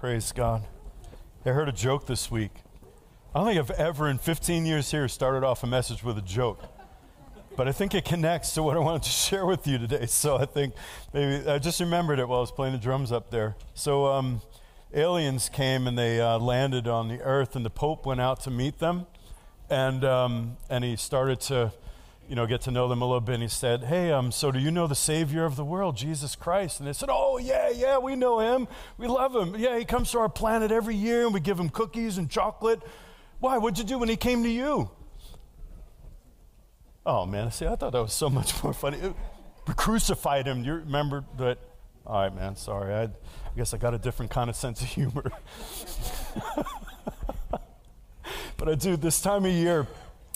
Praise God. I heard a joke this week. I don't think I've ever in 15 years here started off a message with a joke. But I think it connects to what I wanted to share with you today. So I think maybe I just remembered it while I was playing the drums up there. So um, aliens came and they uh, landed on the earth, and the Pope went out to meet them. And, um, and he started to you know, get to know them a little bit. And he said, Hey, um, so do you know the Savior of the world, Jesus Christ? And they said, Oh, yeah, yeah, we know him. We love him. Yeah, he comes to our planet every year and we give him cookies and chocolate. Why? What'd you do when he came to you? Oh, man, see, I thought that was so much more funny. We crucified him. You remember that? All right, man, sorry. I, I guess I got a different kind of sense of humor. but I do, this time of year,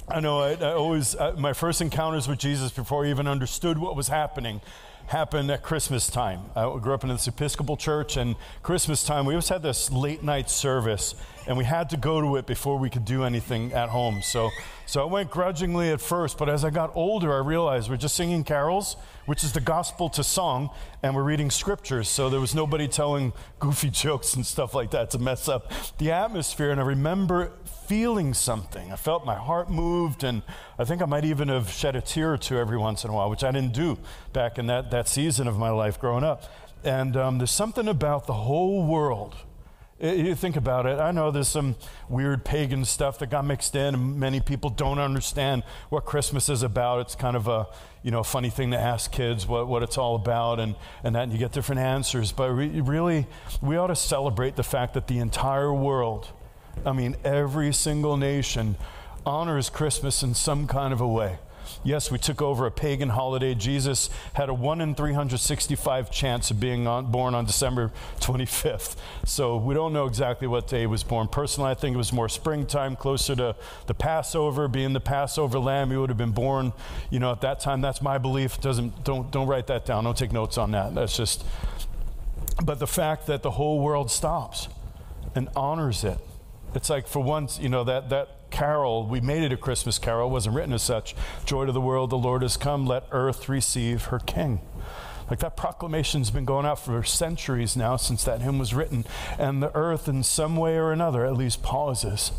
I know I, I always, uh, my first encounters with Jesus before I even understood what was happening happened at Christmas time. I grew up in this Episcopal church, and Christmas time, we always had this late night service, and we had to go to it before we could do anything at home. So, so I went grudgingly at first, but as I got older, I realized we're just singing carols, which is the gospel to song, and we're reading scriptures. So there was nobody telling goofy jokes and stuff like that to mess up the atmosphere. And I remember feeling something. I felt my heart moved, and I think I might even have shed a tear or two every once in a while, which I didn't do back in that, that season of my life growing up. And um, there's something about the whole world. You think about it, I know there's some weird pagan stuff that got mixed in, and many people don't understand what Christmas is about. It's kind of a you know, funny thing to ask kids what, what it's all about, and, and that and you get different answers. But re- really, we ought to celebrate the fact that the entire world I mean, every single nation honors Christmas in some kind of a way. Yes, we took over a pagan holiday. Jesus had a 1 in 365 chance of being on, born on December 25th. So we don't know exactly what day he was born. Personally, I think it was more springtime, closer to the Passover, being the Passover lamb. He would have been born, you know, at that time. That's my belief. Doesn't, don't, don't write that down. Don't take notes on that. That's just, but the fact that the whole world stops and honors it it's like for once, you know, that, that carol, we made it a Christmas carol, wasn't written as such. Joy to the world, the Lord has come, let earth receive her king. Like that proclamation's been going out for centuries now since that hymn was written. And the earth, in some way or another, at least pauses.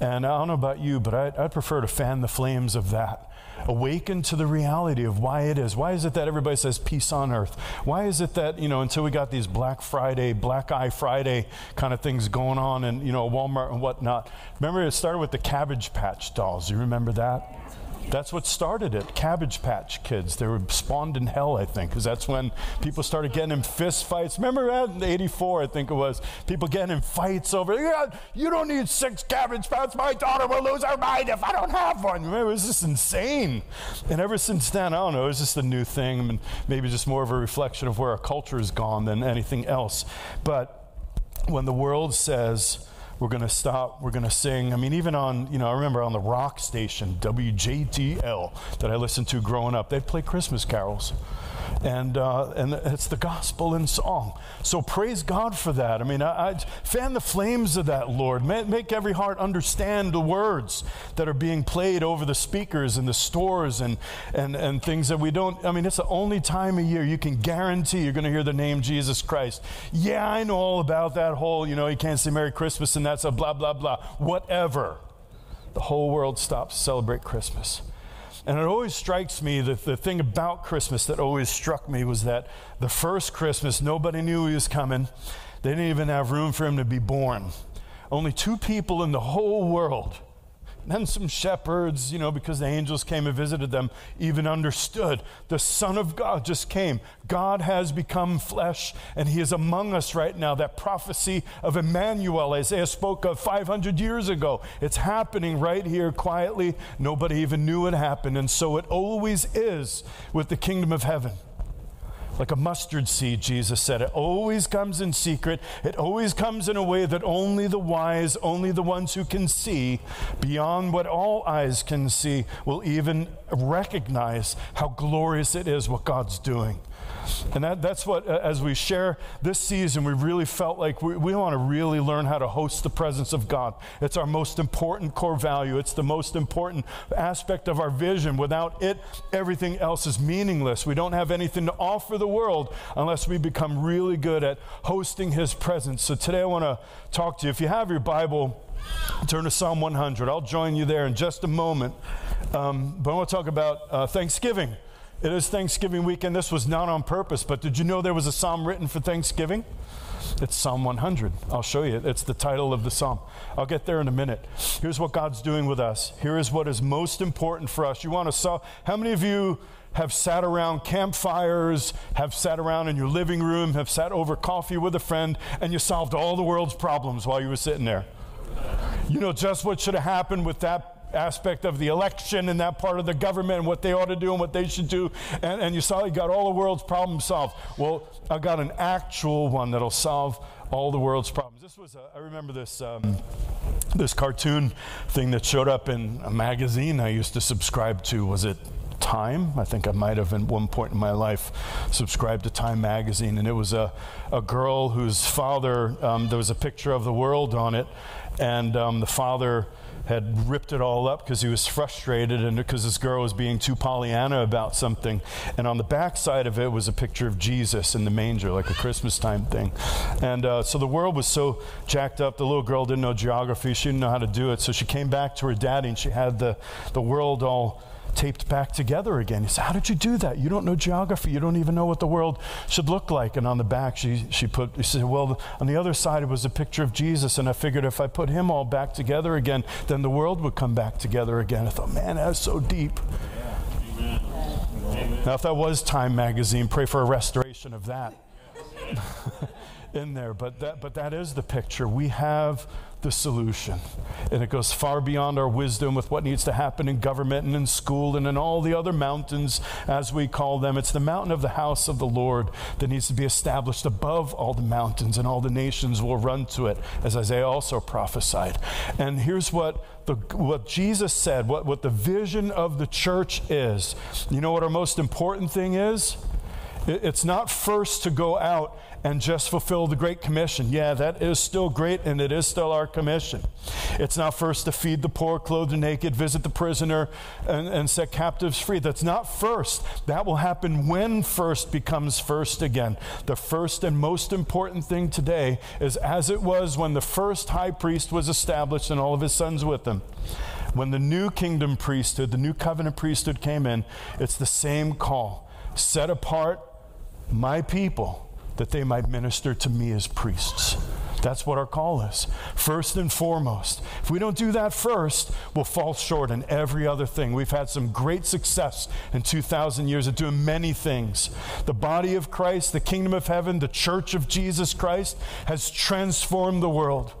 And I don't know about you, but I'd, I'd prefer to fan the flames of that awaken to the reality of why it is. Why is it that everybody says peace on earth? Why is it that, you know, until we got these Black Friday, Black Eye Friday kind of things going on and, you know, Walmart and whatnot? Remember, it started with the Cabbage Patch dolls. You remember that? That's what started it. Cabbage Patch Kids. They were spawned in hell, I think, because that's when people started getting in fist fights. Remember that in '84, I think it was. People getting in fights over. Yeah, you don't need six Cabbage Patch. My daughter will lose her mind if I don't have one. Remember, it was just insane. And ever since then, I don't know. It's just a new thing, and maybe just more of a reflection of where our culture has gone than anything else. But when the world says we're going to stop. We're going to sing. I mean, even on, you know, I remember on the rock station, WJTL, that I listened to growing up, they'd play Christmas carols and uh, and it's the gospel in song. So praise God for that. I mean, I, I fan the flames of that, Lord. Make, every heart understand the words that are being played over the speakers in the stores and and and things that we don't. I mean, it's the only time of year you can guarantee you're going to hear the name Jesus Christ. Yeah, I know all about that whole. You know, you can't say Merry Christmas and that's a blah blah blah. Whatever. The whole world stops to celebrate Christmas. And it always strikes me that the thing about Christmas that always struck me was that the first Christmas, nobody knew he was coming. They didn't even have room for him to be born. Only two people in the whole world then some shepherds, you know, because the angels came and visited them, even understood the Son of God just came. God has become flesh, and He is among us right now. That prophecy of Emmanuel, Isaiah spoke of 500 years ago, it's happening right here quietly. Nobody even knew it happened. And so it always is with the kingdom of heaven like a mustard seed, Jesus said. It always comes in secret. It always comes in a way that only the wise, only the ones who can see beyond what all eyes can see, will even recognize how glorious it is what God's doing. And that, that's what, uh, as we share this season, we really felt like we, we want to really learn how to host the presence of God. It's our most important core value, it's the most important aspect of our vision. Without it, everything else is meaningless. We don't have anything to offer the world unless we become really good at hosting His presence. So today I want to talk to you. If you have your Bible, turn to Psalm 100. I'll join you there in just a moment. Um, but I want to talk about uh, Thanksgiving. It is Thanksgiving weekend. This was not on purpose, but did you know there was a psalm written for Thanksgiving? It's Psalm 100. I'll show you. It's the title of the psalm. I'll get there in a minute. Here's what God's doing with us. Here is what is most important for us. You want to solve. How many of you have sat around campfires, have sat around in your living room, have sat over coffee with a friend, and you solved all the world's problems while you were sitting there? You know just what should have happened with that aspect of the election and that part of the government and what they ought to do and what they should do. And, and you saw you got all the world's problems solved. Well, I got an actual one that'll solve all the world's problems. This was, a, I remember this, um, this cartoon thing that showed up in a magazine I used to subscribe to. Was it Time. I think I might have, at one point in my life, subscribed to Time magazine, and it was a, a girl whose father, um, there was a picture of the world on it, and um, the father had ripped it all up because he was frustrated and because this girl was being too Pollyanna about something. And on the back side of it was a picture of Jesus in the manger, like a Christmas time thing. And uh, so the world was so jacked up. The little girl didn't know geography, she didn't know how to do it. So she came back to her daddy and she had the, the world all taped back together again. He said, How did you do that? You don't know geography. You don't even know what the world should look like. And on the back, she, she put, she said, Well, on the other side, it was a picture of Jesus. And I figured if I put him all back together again, then the world would come back together again. I thought, Man, that's so deep. Yeah. Now, if that was Time magazine, pray for a restoration of that. in there, but that, but that is the picture. We have the solution. And it goes far beyond our wisdom with what needs to happen in government and in school and in all the other mountains, as we call them. It's the mountain of the house of the Lord that needs to be established above all the mountains, and all the nations will run to it, as Isaiah also prophesied. And here's what the, what Jesus said, what, what the vision of the church is. You know what our most important thing is? It's not first to go out and just fulfill the Great Commission. Yeah, that is still great, and it is still our commission. It's not first to feed the poor, clothe the naked, visit the prisoner, and, and set captives free. That's not first. That will happen when first becomes first again. The first and most important thing today is as it was when the first high priest was established and all of his sons with him when the new kingdom priesthood, the new covenant priesthood came in, it's the same call. Set apart my people that they might minister to me as priests. That's what our call is. First and foremost. If we don't do that first, we'll fall short in every other thing. We've had some great success in 2,000 years of doing many things. The body of Christ, the kingdom of heaven, the church of Jesus Christ has transformed the world.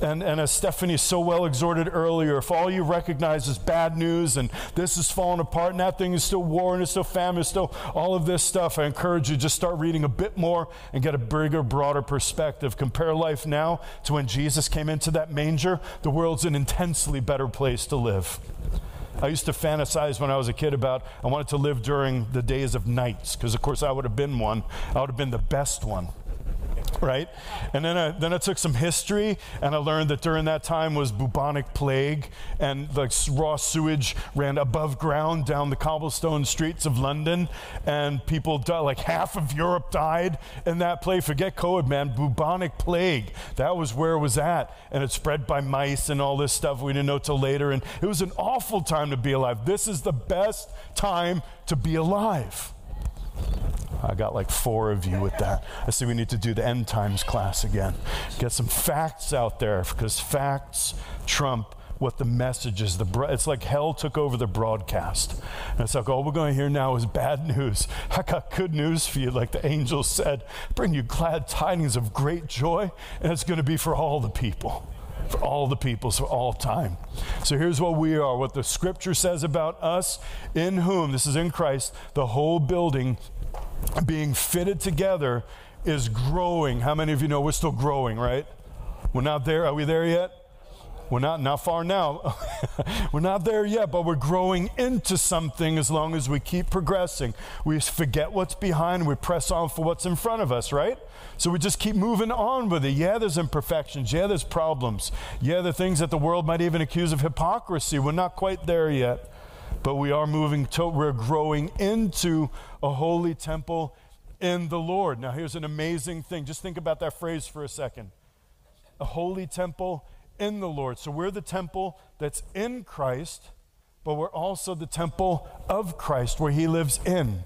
And, and as Stephanie so well exhorted earlier, if all you recognize is bad news and this is falling apart and that thing is still war and it's still famine, it's still all of this stuff, I encourage you just start reading a bit more and get a bigger, broader perspective. Compare life now to when Jesus came into that manger. The world's an intensely better place to live. I used to fantasize when I was a kid about I wanted to live during the days of knights because, of course, I would have been one. I would have been the best one right? And then I, then I took some history and I learned that during that time was bubonic plague and the raw sewage ran above ground down the cobblestone streets of London and people died, like half of Europe died in that plague. Forget COVID, man, bubonic plague. That was where it was at. And it spread by mice and all this stuff we didn't know till later. And it was an awful time to be alive. This is the best time to be alive. I got like four of you with that. I see we need to do the end times class again. Get some facts out there because facts trump what the message is. The it's like hell took over the broadcast. And it's like all we're going to hear now is bad news. I got good news for you, like the angel said. Bring you glad tidings of great joy, and it's going to be for all the people. For all the peoples, for all time. So here's what we are what the scripture says about us, in whom, this is in Christ, the whole building being fitted together is growing. How many of you know we're still growing, right? We're not there. Are we there yet? We're not not far now. we're not there yet, but we're growing into something as long as we keep progressing. We forget what's behind, we press on for what's in front of us, right? So we just keep moving on with it. Yeah, there's imperfections. Yeah, there's problems. Yeah, the things that the world might even accuse of hypocrisy. We're not quite there yet, but we are moving to, we're growing into a holy temple in the Lord. Now, here's an amazing thing. Just think about that phrase for a second a holy temple in the Lord. So we're the temple that's in Christ, but we're also the temple of Christ where He lives in.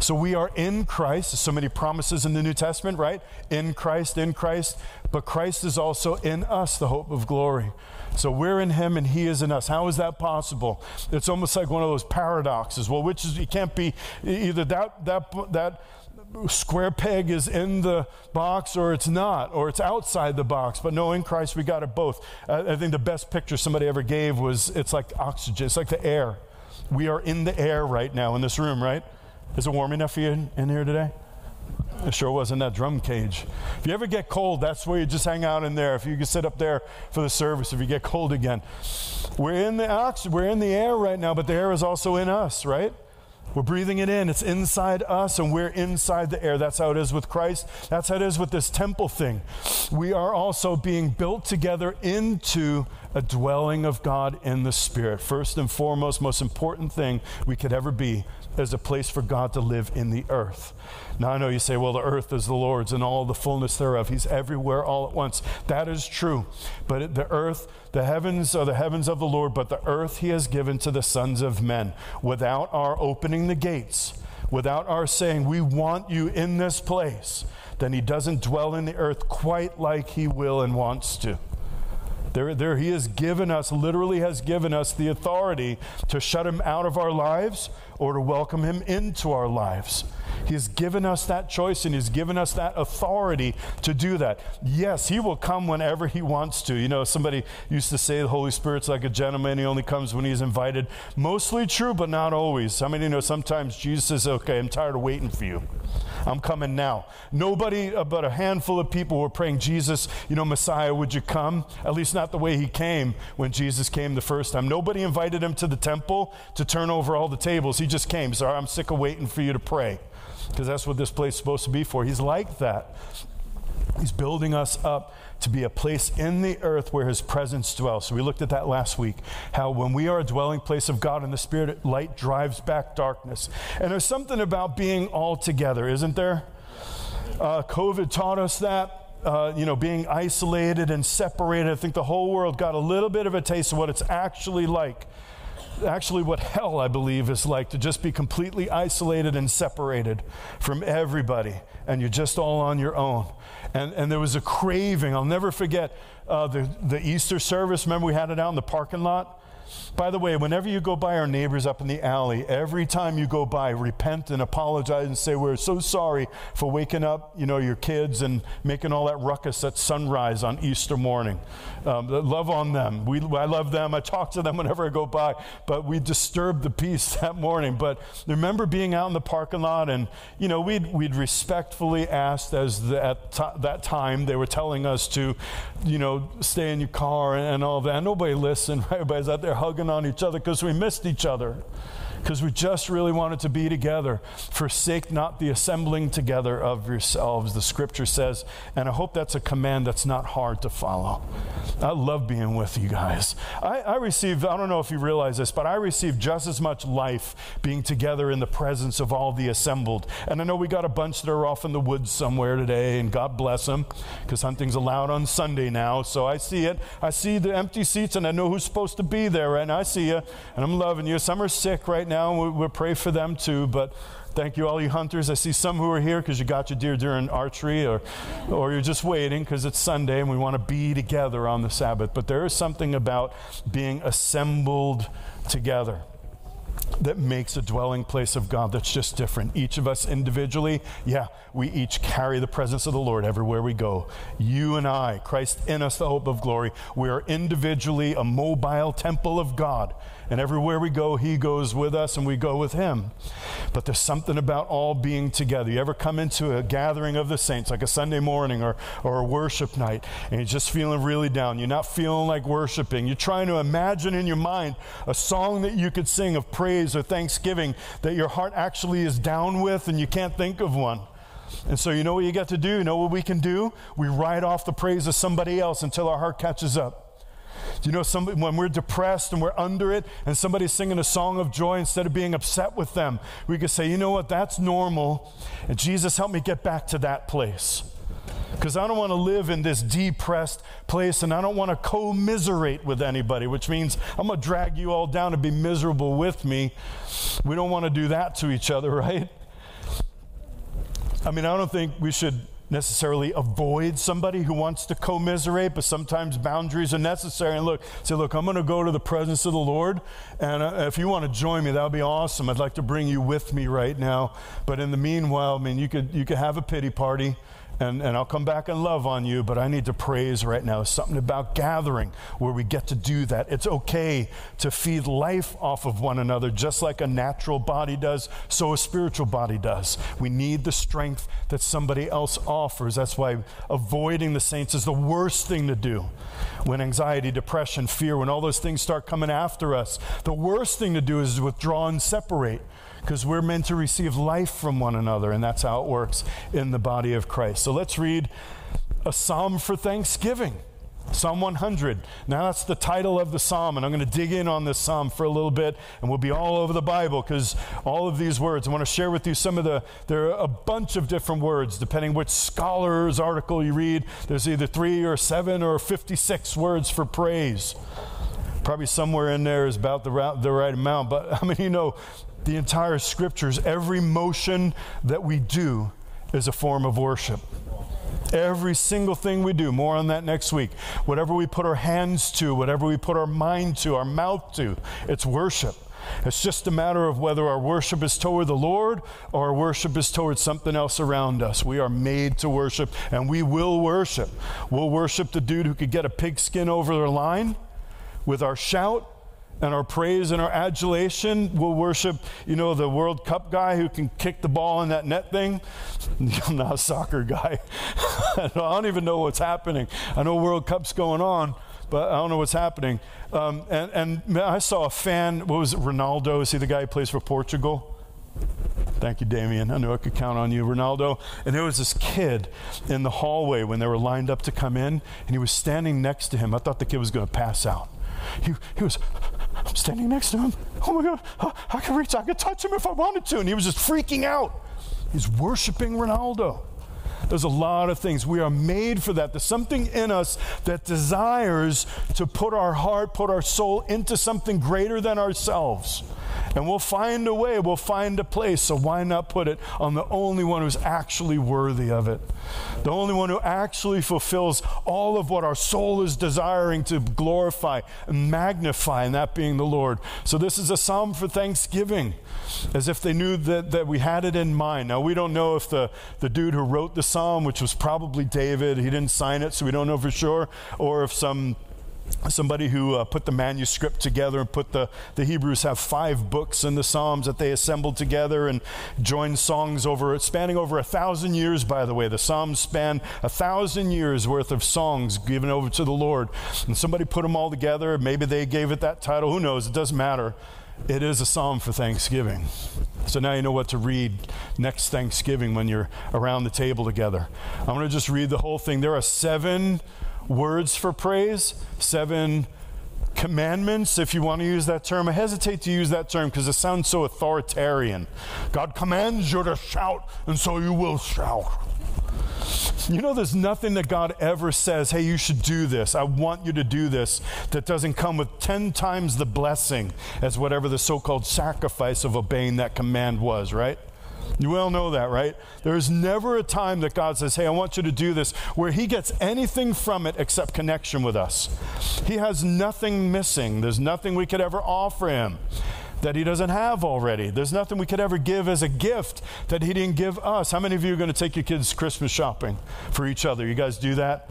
So we are in Christ. So many promises in the New Testament, right? In Christ, in Christ. But Christ is also in us, the hope of glory. So we're in him and he is in us. How is that possible? It's almost like one of those paradoxes. Well, which is, you can't be either that, that, that, square peg is in the box or it's not, or it's outside the box. But no, in Christ, we got it both. I think the best picture somebody ever gave was it's like oxygen, it's like the air. We are in the air right now in this room, right? Is it warm enough for you in here today? It sure was in that drum cage. If you ever get cold, that's where you just hang out in there. If you can sit up there for the service, if you get cold again. We're in the oxygen, we're in the air right now, but the air is also in us, right? We're breathing it in. It's inside us, and we're inside the air. That's how it is with Christ. That's how it is with this temple thing. We are also being built together into a dwelling of God in the Spirit. First and foremost, most important thing we could ever be as a place for God to live in the earth. Now, I know you say, well, the earth is the Lord's and all the fullness thereof. He's everywhere all at once. That is true. But the earth, the heavens are the heavens of the Lord, but the earth he has given to the sons of men. Without our opening the gates, without our saying, we want you in this place, then he doesn't dwell in the earth quite like he will and wants to. There, there, he has given us, literally has given us the authority to shut him out of our lives or to welcome him into our lives. He has given us that choice and He's given us that authority to do that. Yes, He will come whenever He wants to. You know, somebody used to say the Holy Spirit's like a gentleman, He only comes when He's invited. Mostly true, but not always. I mean, you know, sometimes Jesus says, Okay, I'm tired of waiting for you. I'm coming now. Nobody uh, but a handful of people were praying, Jesus, you know, Messiah, would you come? At least not the way he came when Jesus came the first time. Nobody invited him to the temple to turn over all the tables. He just came. Sorry, I'm sick of waiting for you to pray because that's what this place is supposed to be for. He's like that. He's building us up to be a place in the earth where his presence dwells. So we looked at that last week. How when we are a dwelling place of God in the Spirit, light drives back darkness. And there's something about being all together, isn't there? Uh, COVID taught us that. Uh, you know, being isolated and separated. I think the whole world got a little bit of a taste of what it's actually like actually what hell, I believe, is like to just be completely isolated and separated from everybody, and you're just all on your own. And, and there was a craving. I'll never forget uh, the, the Easter service. Remember, we had it out in the parking lot? By the way, whenever you go by our neighbors up in the alley, every time you go by, repent and apologize and say, We're so sorry for waking up, you know, your kids and making all that ruckus at sunrise on Easter morning. Um, love on them. We, I love them. I talk to them whenever I go by, but we disturbed the peace that morning. But remember being out in the parking lot and, you know, we'd, we'd respectfully asked as the, at t- that time they were telling us to, you know, stay in your car and, and all that. Nobody listened. Everybody's out there hugging on each other because we missed each other because we just really wanted to be together. Forsake not the assembling together of yourselves, the scripture says. And I hope that's a command that's not hard to follow. I love being with you guys. I, I receive, I don't know if you realize this, but I receive just as much life being together in the presence of all the assembled. And I know we got a bunch that are off in the woods somewhere today, and God bless them, because hunting's allowed on Sunday now. So I see it. I see the empty seats, and I know who's supposed to be there, and I see you, and I'm loving you. Some are sick right now, and we'll pray for them too, but Thank you, all you hunters. I see some who are here because you got your deer during archery, or, or you're just waiting because it's Sunday and we want to be together on the Sabbath. But there is something about being assembled together. that makes a dwelling place of God that's just different. Each of us individually, yeah, we each carry the presence of the Lord everywhere we go. You and I, Christ in us, the hope of glory, we are individually a mobile temple of God. And everywhere we go, He goes with us and we go with Him. But there's something about all being together. You ever come into a gathering of the saints, like a Sunday morning or, or a worship night, and you're just feeling really down? You're not feeling like worshiping. You're trying to imagine in your mind a song that you could sing of praise or thanksgiving that your heart actually is down with, and you can't think of one. And so, you know what you got to do? You know what we can do? We write off the praise of somebody else until our heart catches up. You know somebody, when we're depressed and we're under it and somebody's singing a song of joy instead of being upset with them, we can say, you know what, that's normal. And Jesus, help me get back to that place. Because I don't want to live in this depressed place and I don't want to commiserate with anybody, which means I'm going to drag you all down and be miserable with me. We don't want to do that to each other, right? I mean, I don't think we should necessarily avoid somebody who wants to commiserate, but sometimes boundaries are necessary. And look, say, look, I'm going to go to the presence of the Lord, and uh, if you want to join me, that would be awesome. I'd like to bring you with me right now. But in the meanwhile, I mean, you could you could have a pity party and, and I'll come back and love on you, but I need to praise right now. something about gathering where we get to do that. It's okay to feed life off of one another, just like a natural body does, so a spiritual body does. We need the strength that somebody else offers. That's why avoiding the saints is the worst thing to do. When anxiety, depression, fear, when all those things start coming after us, the worst thing to do is withdraw and separate because we're meant to receive life from one another, and that's how it works in the body of Christ. So let's read a psalm for thanksgiving. Psalm 100. Now, that's the title of the psalm, and I'm going to dig in on this psalm for a little bit, and we'll be all over the Bible because all of these words, I want to share with you some of the, there are a bunch of different words, depending which scholar's article you read. There's either three or seven or 56 words for praise. Probably somewhere in there is about the right, the right amount, but I mean, you know, the entire scriptures, every motion that we do is a form of worship. Every single thing we do, more on that next week. Whatever we put our hands to, whatever we put our mind to, our mouth to, it's worship. It's just a matter of whether our worship is toward the Lord or our worship is toward something else around us. We are made to worship and we will worship. We'll worship the dude who could get a pigskin over their line with our shout and our praise and our adulation. We'll worship, you know, the World Cup guy who can kick the ball in that net thing. I'm not a soccer guy. I don't even know what's happening. I know World Cup's going on, but I don't know what's happening. Um, and, and I saw a fan, what was it, Ronaldo? Is he the guy who plays for Portugal? Thank you, Damien. I knew I could count on you, Ronaldo. And there was this kid in the hallway when they were lined up to come in, and he was standing next to him. I thought the kid was going to pass out. He, he was I'm standing next to him. Oh my God, oh, I could reach, I could touch him if I wanted to. And he was just freaking out. He's worshiping Ronaldo. There's a lot of things. We are made for that. There's something in us that desires to put our heart, put our soul into something greater than ourselves. And we'll find a way, we'll find a place. So why not put it on the only one who's actually worthy of it? The only one who actually fulfills all of what our soul is desiring to glorify and magnify, and that being the Lord. So this is a psalm for thanksgiving, as if they knew that, that we had it in mind. Now, we don't know if the, the dude who wrote the psalm, which was probably David, he didn't sign it, so we don't know for sure, or if some somebody who uh, put the manuscript together and put the, the Hebrews have five books in the Psalms that they assembled together and joined songs over spanning over a thousand years, by the way. The Psalms span a thousand years worth of songs given over to the Lord. And somebody put them all together. Maybe they gave it that title. Who knows? It doesn't matter. It is a psalm for Thanksgiving. So now you know what to read next Thanksgiving when you're around the table together. I'm going to just read the whole thing. There are seven words for praise, seven commandments, if you want to use that term. I hesitate to use that term because it sounds so authoritarian. God commands you to shout, and so you will shout. You know, there's nothing that God ever says, hey, you should do this. I want you to do this, that doesn't come with 10 times the blessing as whatever the so called sacrifice of obeying that command was, right? You well know that, right? There is never a time that God says, Hey, I want you to do this, where He gets anything from it except connection with us. He has nothing missing, there's nothing we could ever offer Him. that He doesn't have already. There's nothing we could ever give as a gift that He didn't give us. How many of you are going to take your kids Christmas shopping for each other? You guys do that?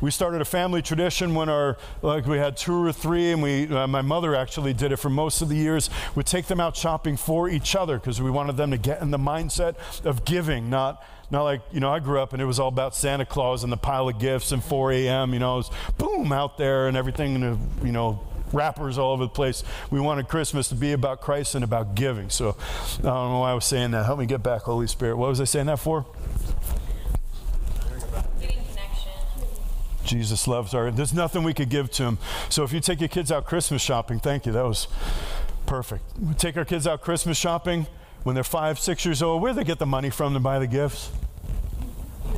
We started a family tradition when our, like we had two or three, and we, uh, my mother actually did it for most of the years. We'd take them out shopping for each other because we wanted them to get in the mindset of giving, not, not like, you know, I grew up and it was all about Santa Claus and the pile of gifts and 4 a.m., you know, it was boom out there and everything, and, you know, wrappers all over the place. We wanted Christmas to be about Christ and about giving. So I don't know why I was saying that. Help me get back, Holy Spirit. What was I saying that for? Jesus loves our. There's nothing we could give to him. So if you take your kids out Christmas shopping, thank you. That was perfect. We take our kids out Christmas shopping when they're five, six years old. Where do they get the money from to buy the gifts?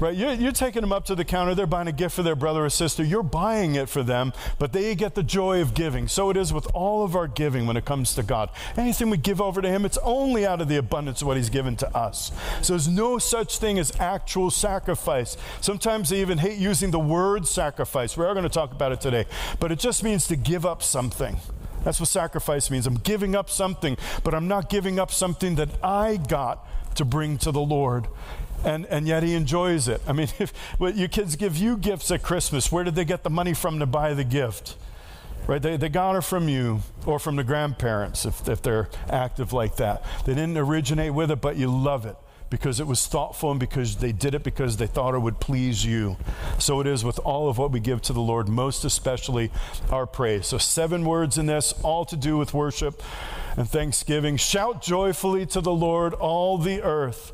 Right? You're, you're, taking them up to the counter. They're buying a gift for their brother or sister. You're buying it for them, but they get the joy of giving. So it is with all of our giving when it comes to God. Anything we give over to Him, it's only out of the abundance of what He's given to us. So there's no such thing as actual sacrifice. Sometimes they even hate using the word sacrifice. We are going to talk about it today, but it just means to give up something. That's what sacrifice means. I'm giving up something, but I'm not giving up something that I got to bring to the Lord and, and yet he enjoys it. I mean, if well, your kids give you gifts at Christmas, where did they get the money from to buy the gift? Right? They, they got it from you or from the grandparents if, if they're active like that. They didn't originate with it, but you love it because it was thoughtful and because they did it because they thought it would please you. So it is with all of what we give to the Lord, most especially our praise. So, seven words in this, all to do with worship and thanksgiving. Shout joyfully to the Lord, all the earth.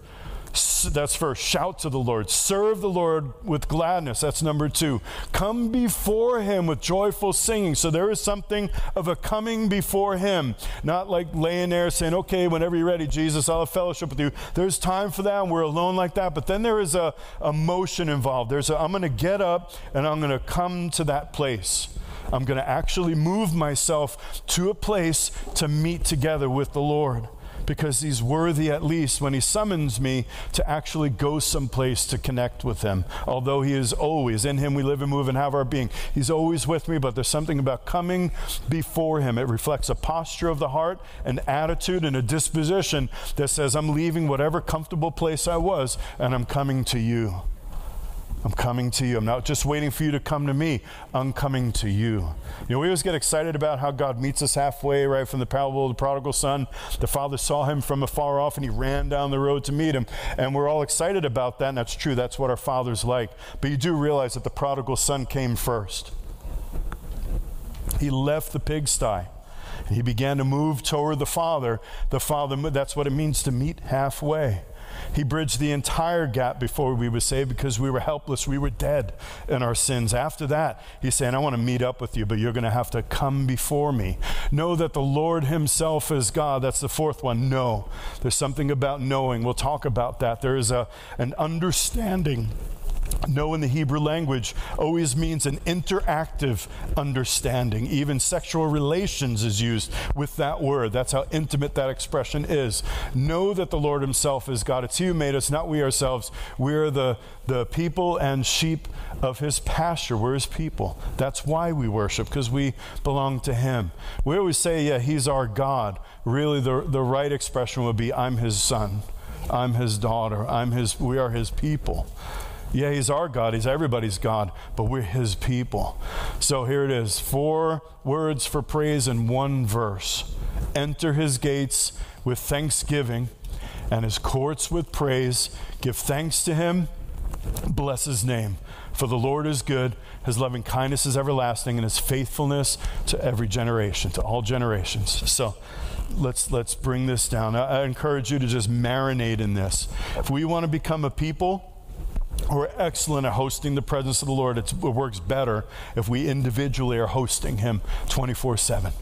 That's first. Shout to the Lord. Serve the Lord with gladness. That's number two. Come before Him with joyful singing. So there is something of a coming before Him. Not like laying there saying, okay, whenever you're ready, Jesus, I'll have fellowship with you. There's time for that, and we're alone like that. But then there is a, a motion involved. There's a, I'm going to get up and I'm going to come to that place. I'm going to actually move myself to a place to meet together with the Lord because he's worthy, at least when he summons me, to actually go someplace to connect with him. Although he is always in him, we live and move and have our being. He's always with me, but there's something about coming before him. It reflects a posture of the heart, an attitude, and a disposition that says, I'm leaving whatever comfortable place I was and I'm coming to you. I'm coming to you. I'm not just waiting for you to come to me. I'm coming to you. You know, we always get excited about how God meets us halfway, right from the parable of the prodigal son. The father saw him from afar off and he ran down the road to meet him. And we're all excited about that, and that's true. That's what our father's like. But you do realize that the prodigal son came first. He left the pigsty. He began to move toward the Father. The Father, that's what it means to meet halfway. He bridged the entire gap before we were saved because we were helpless. We were dead in our sins. After that, he's saying, I want to meet up with you, but you're going to have to come before me. Know that the Lord himself is God. That's the fourth one. Know. There's something about knowing. We'll talk about that. There is a, an understanding Know in the Hebrew language always means an interactive understanding. Even sexual relations is used with that word. That's how intimate that expression is. Know that the Lord Himself is God. It's He who made us, not we ourselves. We are the, the people and sheep of His pasture. We're His people. That's why we worship, because we belong to Him. We always say, yeah, He's our God. Really, the, the right expression would be, I'm His son. I'm His daughter. I'm His, we are His people. Yeah, He's our God. He's everybody's God, but we're His people. So here it is four words for praise in one verse. Enter His gates with thanksgiving and His courts with praise. Give thanks to Him. Bless His name. For the Lord is good, His loving kindness is everlasting, and His faithfulness to every generation, to all generations. So, let's let's bring this down. I, I, encourage you to just marinate in this. If we want to become a people we're excellent at hosting the presence of the Lord. It's, it works better if we individually are hosting Him 24 7.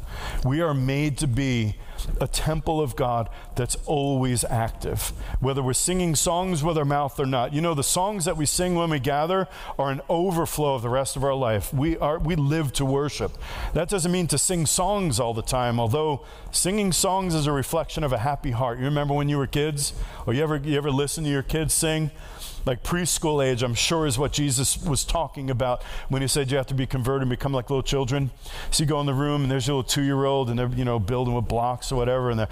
We are made to be a temple of God that's always active, whether we're singing songs with our mouth or not. You know, the songs that we sing when we gather are an overflow of the rest of our life. We, are, we live to worship. That doesn't mean to sing songs all the time, although singing songs is a reflection of a happy heart. You remember when you were kids? Or you ever, you ever listen to your kids sing? Like preschool age, I'm sure is what Jesus was talking about when he said you have to be converted and become like little children. So you go in the room and there's your little two year old and they're, you know, building with blocks or whatever, and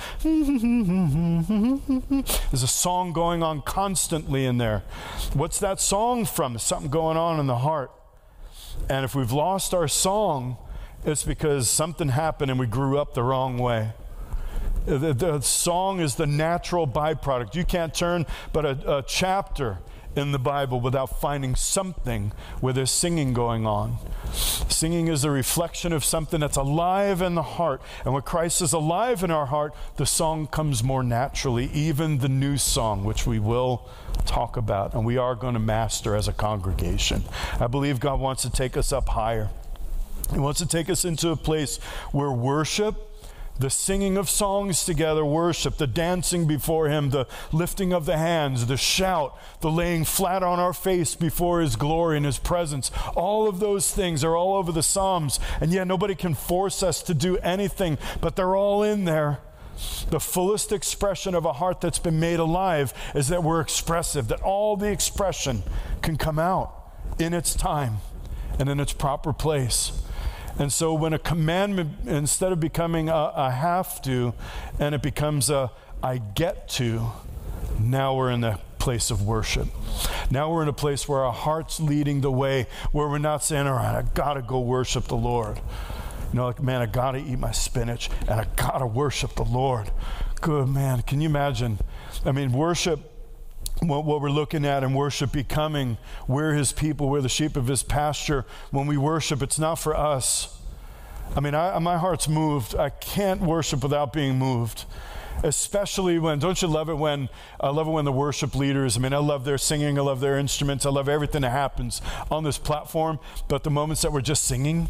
there's a song going on constantly in there. What's that song from? Something going on in the heart. And if we've lost our song, it's because something happened and we grew up the wrong way. The, the song is the natural byproduct. You can't turn but a, a chapter in the Bible without finding something where there's singing going on. Singing is a reflection of something that's alive in the heart. And when Christ is alive in our heart, the song comes more naturally, even the new song, which we will talk about and we are going to master as a congregation. I believe God wants to take us up higher. He wants to take us into a place where worship the singing of songs together, worship, the dancing before Him, the lifting of the hands, the shout, the laying flat on our face before His glory and His presence. All of those things are all over the Psalms. And yet, nobody can force us to do anything, but they're all in there. The fullest expression of a heart that's been made alive is that we're expressive, that all the expression can come out in its time and in its proper place. And so when a commandment, instead of becoming a, a have to, and it becomes a I get to, now we're in the place of worship. Now we're in a place where our heart's leading the way, where we're not saying, all right, I gotta go worship the Lord. You know, like, man, I gotta eat my spinach and I gotta worship the Lord. Good, man. Can you imagine? I mean, worship what, we're looking at in worship becoming we're his people we're the sheep of his pasture. When we worship it's not for us. I mean I, my heart's moved. I can't worship without being moved especially when don't you love it when i love it when the worship leaders i mean i love their singing i love their instruments i love everything that happens on this platform but the moments that we're just singing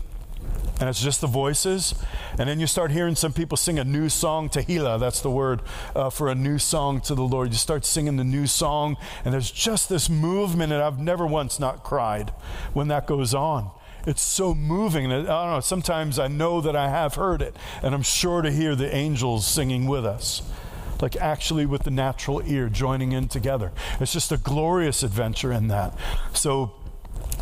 and it's just the voices. And then you start hearing some people sing a new song, Tehillah, that's the word uh, for a new song to the Lord. You start singing the new song, and there's just this movement, and I've never once not cried when that goes on. It's so moving. I don't know, sometimes I know that I have heard it, and I'm sure to hear the angels singing with us like actually with the natural ear joining in together. It's just a glorious adventure in that. So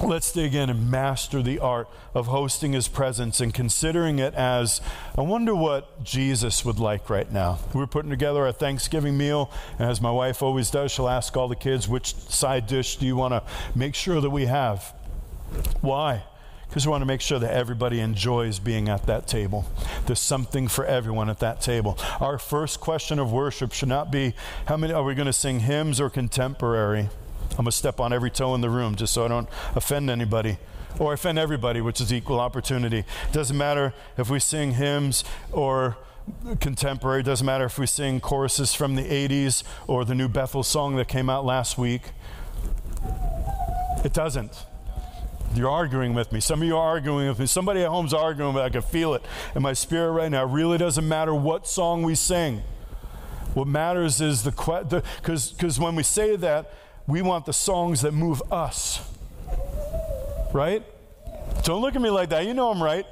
let's dig in and master the art of hosting his presence and considering it as I wonder what Jesus would like right now. We're putting together a Thanksgiving meal, and as my wife always does, she'll ask all the kids, which side dish do you want to make sure that we have? Why? Because we want to make sure that everybody enjoys being at that table. There's something for everyone at that table. Our first question of worship should not be how many are we going to sing hymns or contemporary? I'm going to step on every toe in the room just so I don't offend anybody or offend everybody, which is equal opportunity. It doesn't matter if we sing hymns or contemporary, it doesn't matter if we sing choruses from the 80s or the new Bethel song that came out last week. It doesn't. You're arguing with me. Some of you are arguing with me. Somebody at home's arguing with me. I can feel it in my spirit right now. It really doesn't matter what song we sing. What matters is the because because when we say that, we want the songs that move us. Right? Don't look at me like that. You know I'm right.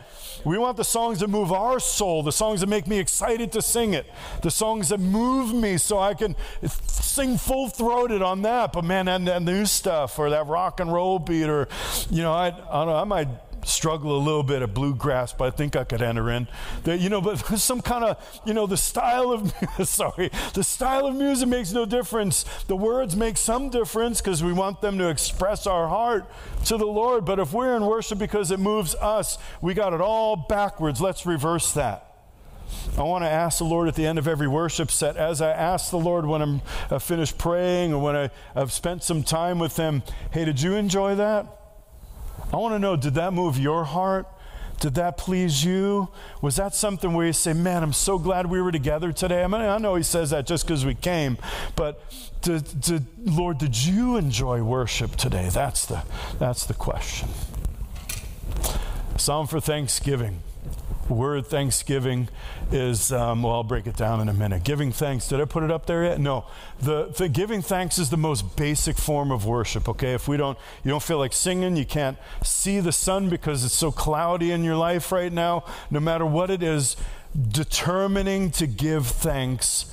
We want the songs that move our soul, the songs that make me excited to sing it, the songs that move me so I can sing full throated on that. But man, that, that new stuff or that rock and roll beat, or, you know, I, I don't know, I might struggle a little bit at bluegrass, but I think I could enter in. You know, but some kind of, you know, the style of, sorry, the style of music makes no difference. The words make some difference because we want them to express our heart to the Lord. But if we're in worship because it moves us, we got it all backwards. Let's reverse that. I want to ask the Lord at the end of every worship set, as I ask the Lord when I'm uh, finished praying or when I, I've spent some time with Him, hey, did you enjoy that? I want to know did that move your heart? Did that please you? Was that something where you say, Man, I'm so glad we were together today? I mean, I know he says that just because we came, but did, did, Lord, did you enjoy worship today? That's the, that's the question. Psalm for Thanksgiving word thanksgiving is, um, well, I'll break it down in a minute. Giving thanks, did I put it up there yet? No. The, the giving thanks is the most basic form of worship, okay? If we don't, you don't feel like singing, you can't see the sun because it's so cloudy in your life right now, no matter what it is, determining to give thanks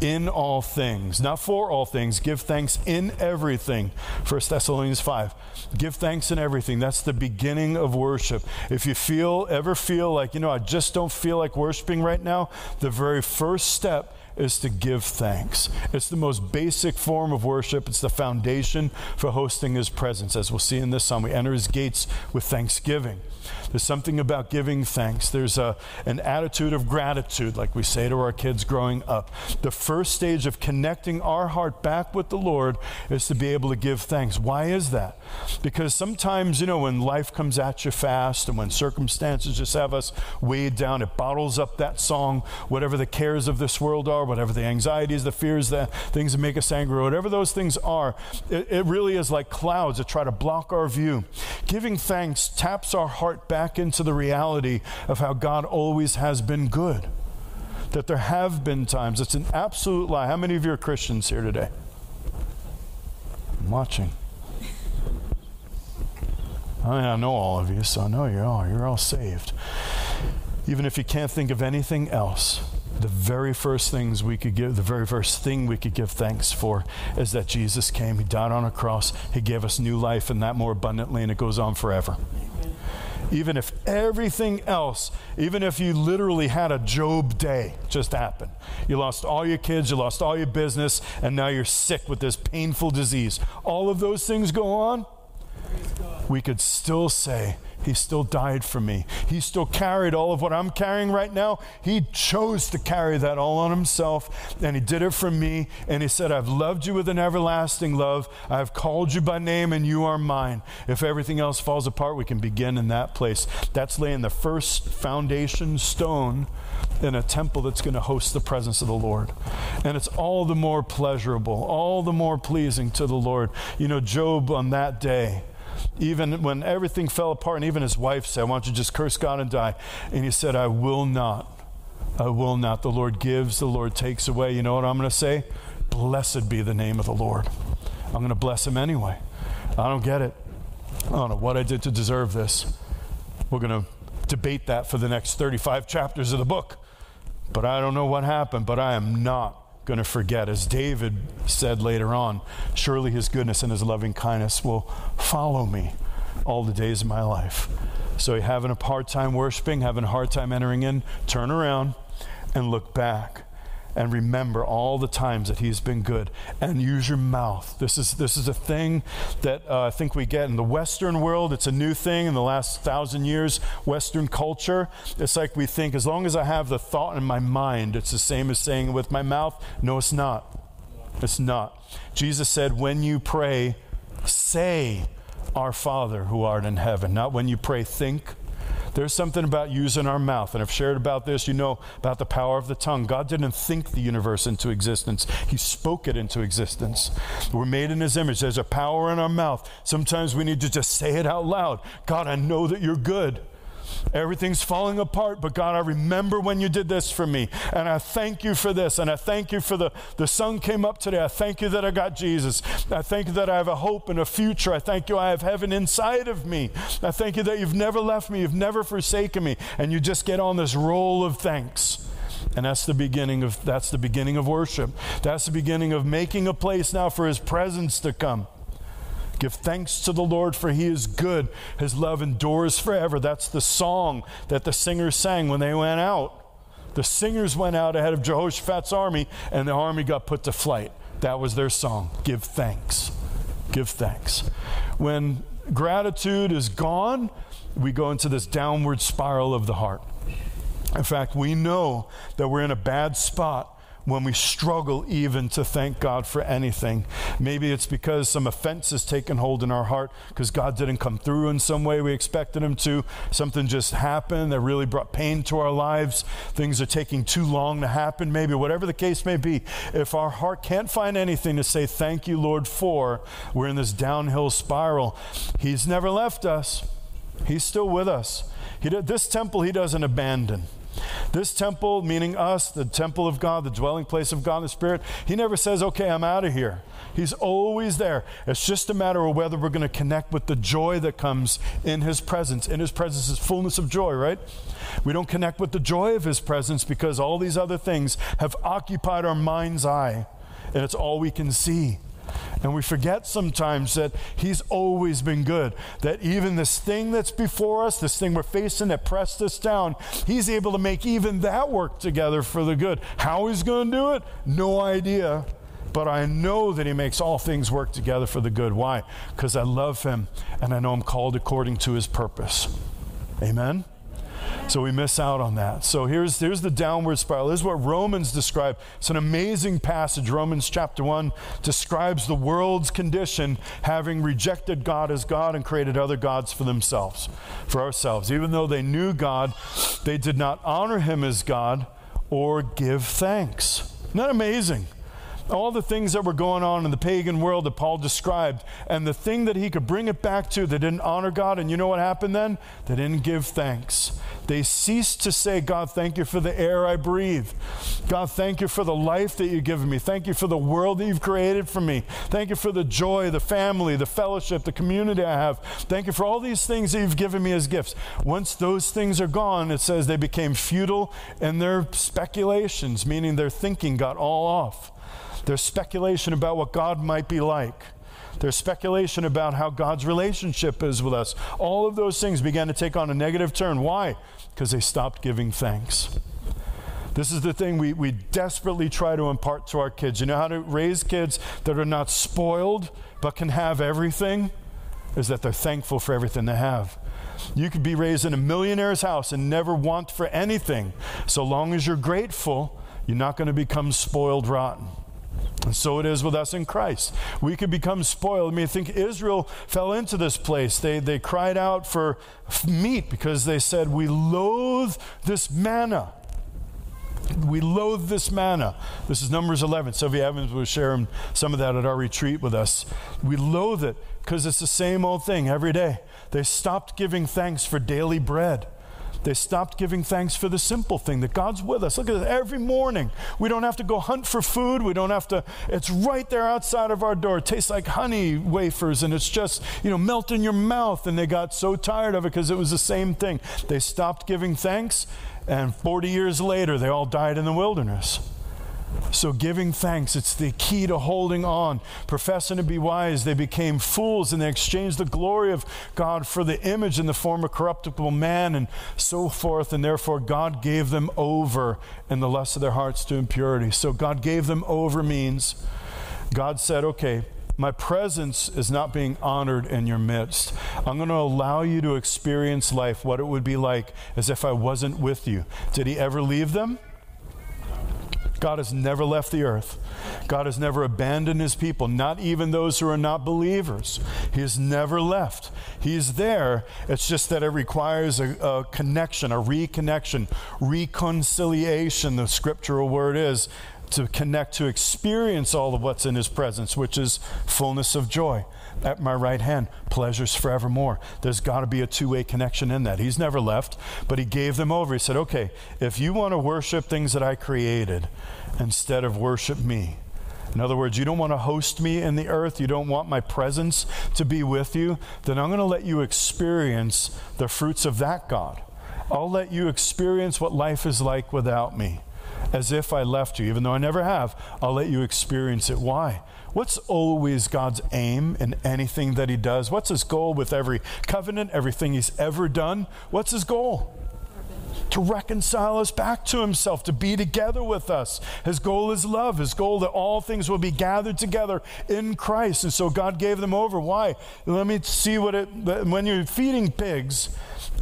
in all things, not for all things. Give thanks in everything. 1 Thessalonians 5. Give thanks in everything. That's the beginning of worship. If you feel, ever feel like, you know, I just don't feel like worshiping right now, the very first step is to give thanks. It's the most basic form of worship. It's the foundation for hosting His presence. As we'll see in this psalm, we enter His gates with thanksgiving. There's something about giving thanks. There's a, an attitude of gratitude, like we say to our kids growing up. The first stage of connecting our heart back with the Lord is to be able to give thanks. Why is that? Because sometimes, you know, when life comes at you fast and when circumstances just have us weighed down, it bottles up that song, whatever the cares of this world are, whatever the anxieties, the fears, the things that make us angry, whatever those things are, it, it really is like clouds that try to block our view. Giving thanks taps our heart back into the reality of how God always has been good. That there have been times, it's an absolute lie. How many of you are Christians here today? I'm watching. I, mean, I know all of you, so I know you're all, you're all saved. Even if you can't think of anything else, the very first things we could give, the very first thing we could give thanks for is that Jesus came. He died on a cross. He gave us new life and that more abundantly, and it goes on forever. Even if everything else, even if you literally had a Job day just happen, you lost all your kids, you lost all your business, and now you're sick with this painful disease, all of those things go on, we could still say, He still died for me. He still carried all of what I'm carrying right now. He chose to carry that all on Himself, and He did it for me. And He said, I've loved you with an everlasting love. I've called you by name, and you are mine. If everything else falls apart, we can begin in that place. That's laying the first foundation stone in a temple that's going to host the presence of the Lord. And it's all the more pleasurable, all the more pleasing to the Lord. You know, Job on that day, even when everything fell apart, and even his wife said, Why don't you just curse God and die? And he said, I will not. I will not. The Lord gives, the Lord takes away. You know what I'm going to say? Blessed be the name of the Lord. I'm going to bless him anyway. I don't get it. I don't know what I did to deserve this. We're going to debate that for the next 35 chapters of the book. But I don't know what happened, but I am not going to forget. As David said later on, surely his goodness and his loving kindness will follow me all the days of my life. So, having a hard time worshiping, having a hard time entering in, turn around and look back and remember all the times that he's been good. And use your mouth. This is this is a thing that uh, i think we get in the western world. It's a new thing in the last thousand years western culture. It's like we think as long as i have the thought in my mind it's the same as saying with my mouth no it's not. It's not. Jesus said when you pray say our father who art in heaven not when you pray think there's something about using our mouth. And I've shared about this. You know about the power of the tongue. God didn't think the universe into existence, He spoke it into existence. We're made in His image. There's a power in our mouth. Sometimes we need to just say it out loud God, I know that you're good. Everything's falling apart, but God, I remember when you did this for me. And I thank you for this. And I thank you for the, the sun came up today. I thank you that I got Jesus. I thank you that I have a hope and a future. I thank you I have heaven inside of me. I thank you that you've never left me, you've never forsaken me. And you just get on this roll of thanks. And that's the beginning of that's the beginning of worship. That's the beginning of making a place now for his presence to come. Give thanks to the Lord, for he is good. His love endures forever. That's the song that the singers sang when they went out. The singers went out ahead of Jehoshaphat's army, and the army got put to flight. That was their song. Give thanks. Give thanks. When gratitude is gone, we go into this downward spiral of the heart. In fact, we know that we're in a bad spot when we struggle even to thank God for anything. Maybe it's because some offense has taken hold in our heart because God didn't come through in some way we expected Him to. Something just happened that really brought pain to our lives. Things are taking too long to happen, maybe, whatever the case may be. If our heart can't find anything to say thank you, Lord, for, we're in this downhill spiral. He's never left us, He's still with us. He, this temple He doesn't abandon. This temple, meaning us, the temple of God, the dwelling place of God, the Spirit, He never says, okay, I'm out of here. He's always there. It's just a matter of whether we're going to connect with the joy that comes in His presence. In His presence is fullness of joy, right? We don't connect with the joy of His presence because all these other things have occupied our mind's eye, and it's all we can see. And we forget sometimes that He's always been good. That even this thing that's before us, this thing we're facing that pressed us down, He's able to make even that work together for the good. How He's going to do it? No idea. But I know that He makes all things work together for the good. Why? Because I love Him and I know I'm called according to His purpose. Amen? So we miss out on that. So here's, here's the downward spiral. This is what Romans describe. It's an amazing passage. Romans chapter 1 describes the world's condition having rejected God as God and created other gods for themselves, for ourselves. Even though they knew God, they did not honor him as God or give thanks. Isn't that amazing? All the things that were going on in the pagan world that Paul described, and the thing that he could bring it back to, they didn't honor God. And you know what happened then? They didn't give thanks. They ceased to say, God, thank you for the air I breathe. God, thank you for the life that you've given me. Thank you for the world that you've created for me. Thank you for the joy, the family, the fellowship, the community I have. Thank you for all these things that you've given me as gifts. Once those things are gone, it says they became futile and their speculations, meaning their thinking got all off. There's speculation about what God might be like. There's speculation about how God's relationship is with us. All of those things began to take on a negative turn. Why? Because they stopped giving thanks. This is the thing we, we desperately try to impart to our kids. You know how to raise kids that are not spoiled but can have everything? Is that they're thankful for everything they have. You could be raised in a millionaire's house and never want for anything. So long as you're grateful, you're not going to become spoiled rotten. And so it is with us in Christ. We could become spoiled. I mean, think Israel fell into this place. They, they cried out for meat because they said, We loathe this manna. We loathe this manna. This is Numbers 11. Sylvia Evans was sharing some of that at our retreat with us. We loathe it because it's the same old thing every day. They stopped giving thanks for daily bread. They stopped giving thanks for the simple thing that God's with us. Look at this every morning. We don't have to go hunt for food. We don't have to, it's right there outside of our door. It tastes like honey wafers and it's just, you know, melt in your mouth. And they got so tired of it because it was the same thing. They stopped giving thanks, and 40 years later, they all died in the wilderness. So, giving thanks, it's the key to holding on. Professing to be wise, they became fools and they exchanged the glory of God for the image in the form of corruptible man and so forth. And therefore, God gave them over in the lust of their hearts to impurity. So, God gave them over means God said, okay, my presence is not being honored in your midst. I'm going to allow you to experience life, what it would be like as if I wasn't with you. Did he ever leave them? God has never left the earth. God has never abandoned his people, not even those who are not believers. He has never left. He's there. It's just that it requires a, a connection, a reconnection, reconciliation, the scriptural word is, to connect, to experience all of what's in his presence, which is fullness of joy at my right hand, pleasures forevermore. There's got to be a two way connection in that. He's never left, but he gave them over. He said, okay, if you want to worship things that I created instead of worship me, in other words, you don't want to host me in the earth, you don't want my presence to be with you, then I'm going to let you experience the fruits of that God. I'll let you experience what life is like without me, as if I left you. Even though I never have, I'll let you experience it. Why? What's always God's aim in anything that He does? What's His goal with every covenant, everything He's ever done? What's His goal? to reconcile us back to himself, to be together with us. His goal is love. His goal that all things will be gathered together in Christ. And so God gave them over. Why? Let me see what it when you're feeding pigs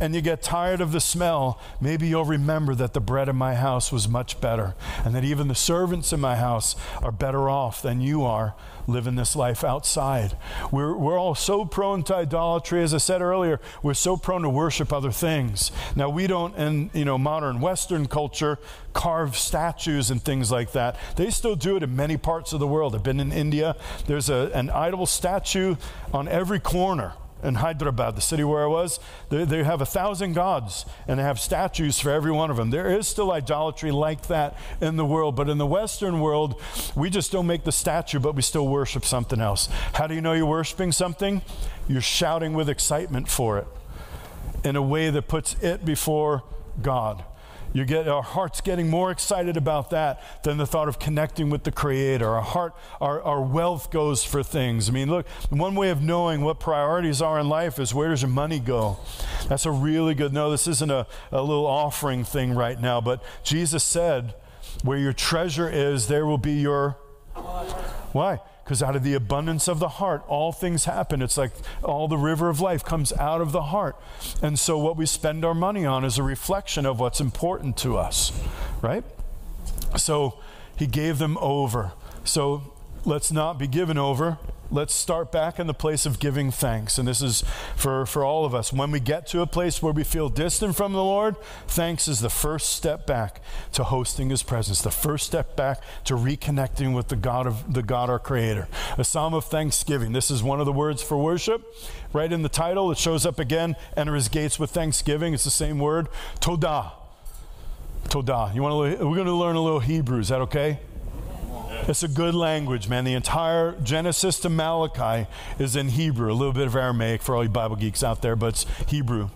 and you get tired of the smell, maybe you'll remember that the bread in my house was much better and that even the servants in my house are better off than you are living this life outside. We're, we're all so prone to idolatry. As I said earlier, we're so prone to worship other things. Now, we don't, in you know, modern Western culture, carve statues and things like that. They still do it in many parts of the world. I've been in India. There's a, an idol statue on every corner in Hyderabad, the city where I was, they, they have a thousand gods and they have statues for every one of them. There is still idolatry like that in the world, but in the Western world, we just don't make the statue, but we still worship something else. How do you know you're worshiping something? You're shouting with excitement for it in a way that puts it before God. You get our hearts getting more excited about that than the thought of connecting with the Creator. Our heart, our, our wealth goes for things. I mean, look, one way of knowing what priorities are in life is where does your money go? That's a really good no. This isn't a, a little offering thing right now, but Jesus said, where your treasure is, there will be your. Why? Because out of the abundance of the heart, all things happen. It's like all the river of life comes out of the heart. And so, what we spend our money on is a reflection of what's important to us, right? So, he gave them over. So, let's not be given over let's start back in the place of giving thanks. And this is for, for all of us. When we get to a place where we feel distant from the Lord, thanks is the first step back to hosting his presence, the first step back to reconnecting with the God of the God our creator. A psalm of thanksgiving. This is one of the words for worship. Right in the title, it shows up again, enter his gates with thanksgiving. It's the same word. Todah. Todah. You want to we're going to learn a little Hebrew. Is that okay? It's a good language, man. The entire Genesis to Malachi is in Hebrew, a little bit of Aramaic for all you Bible geeks out there, but it's Hebrew.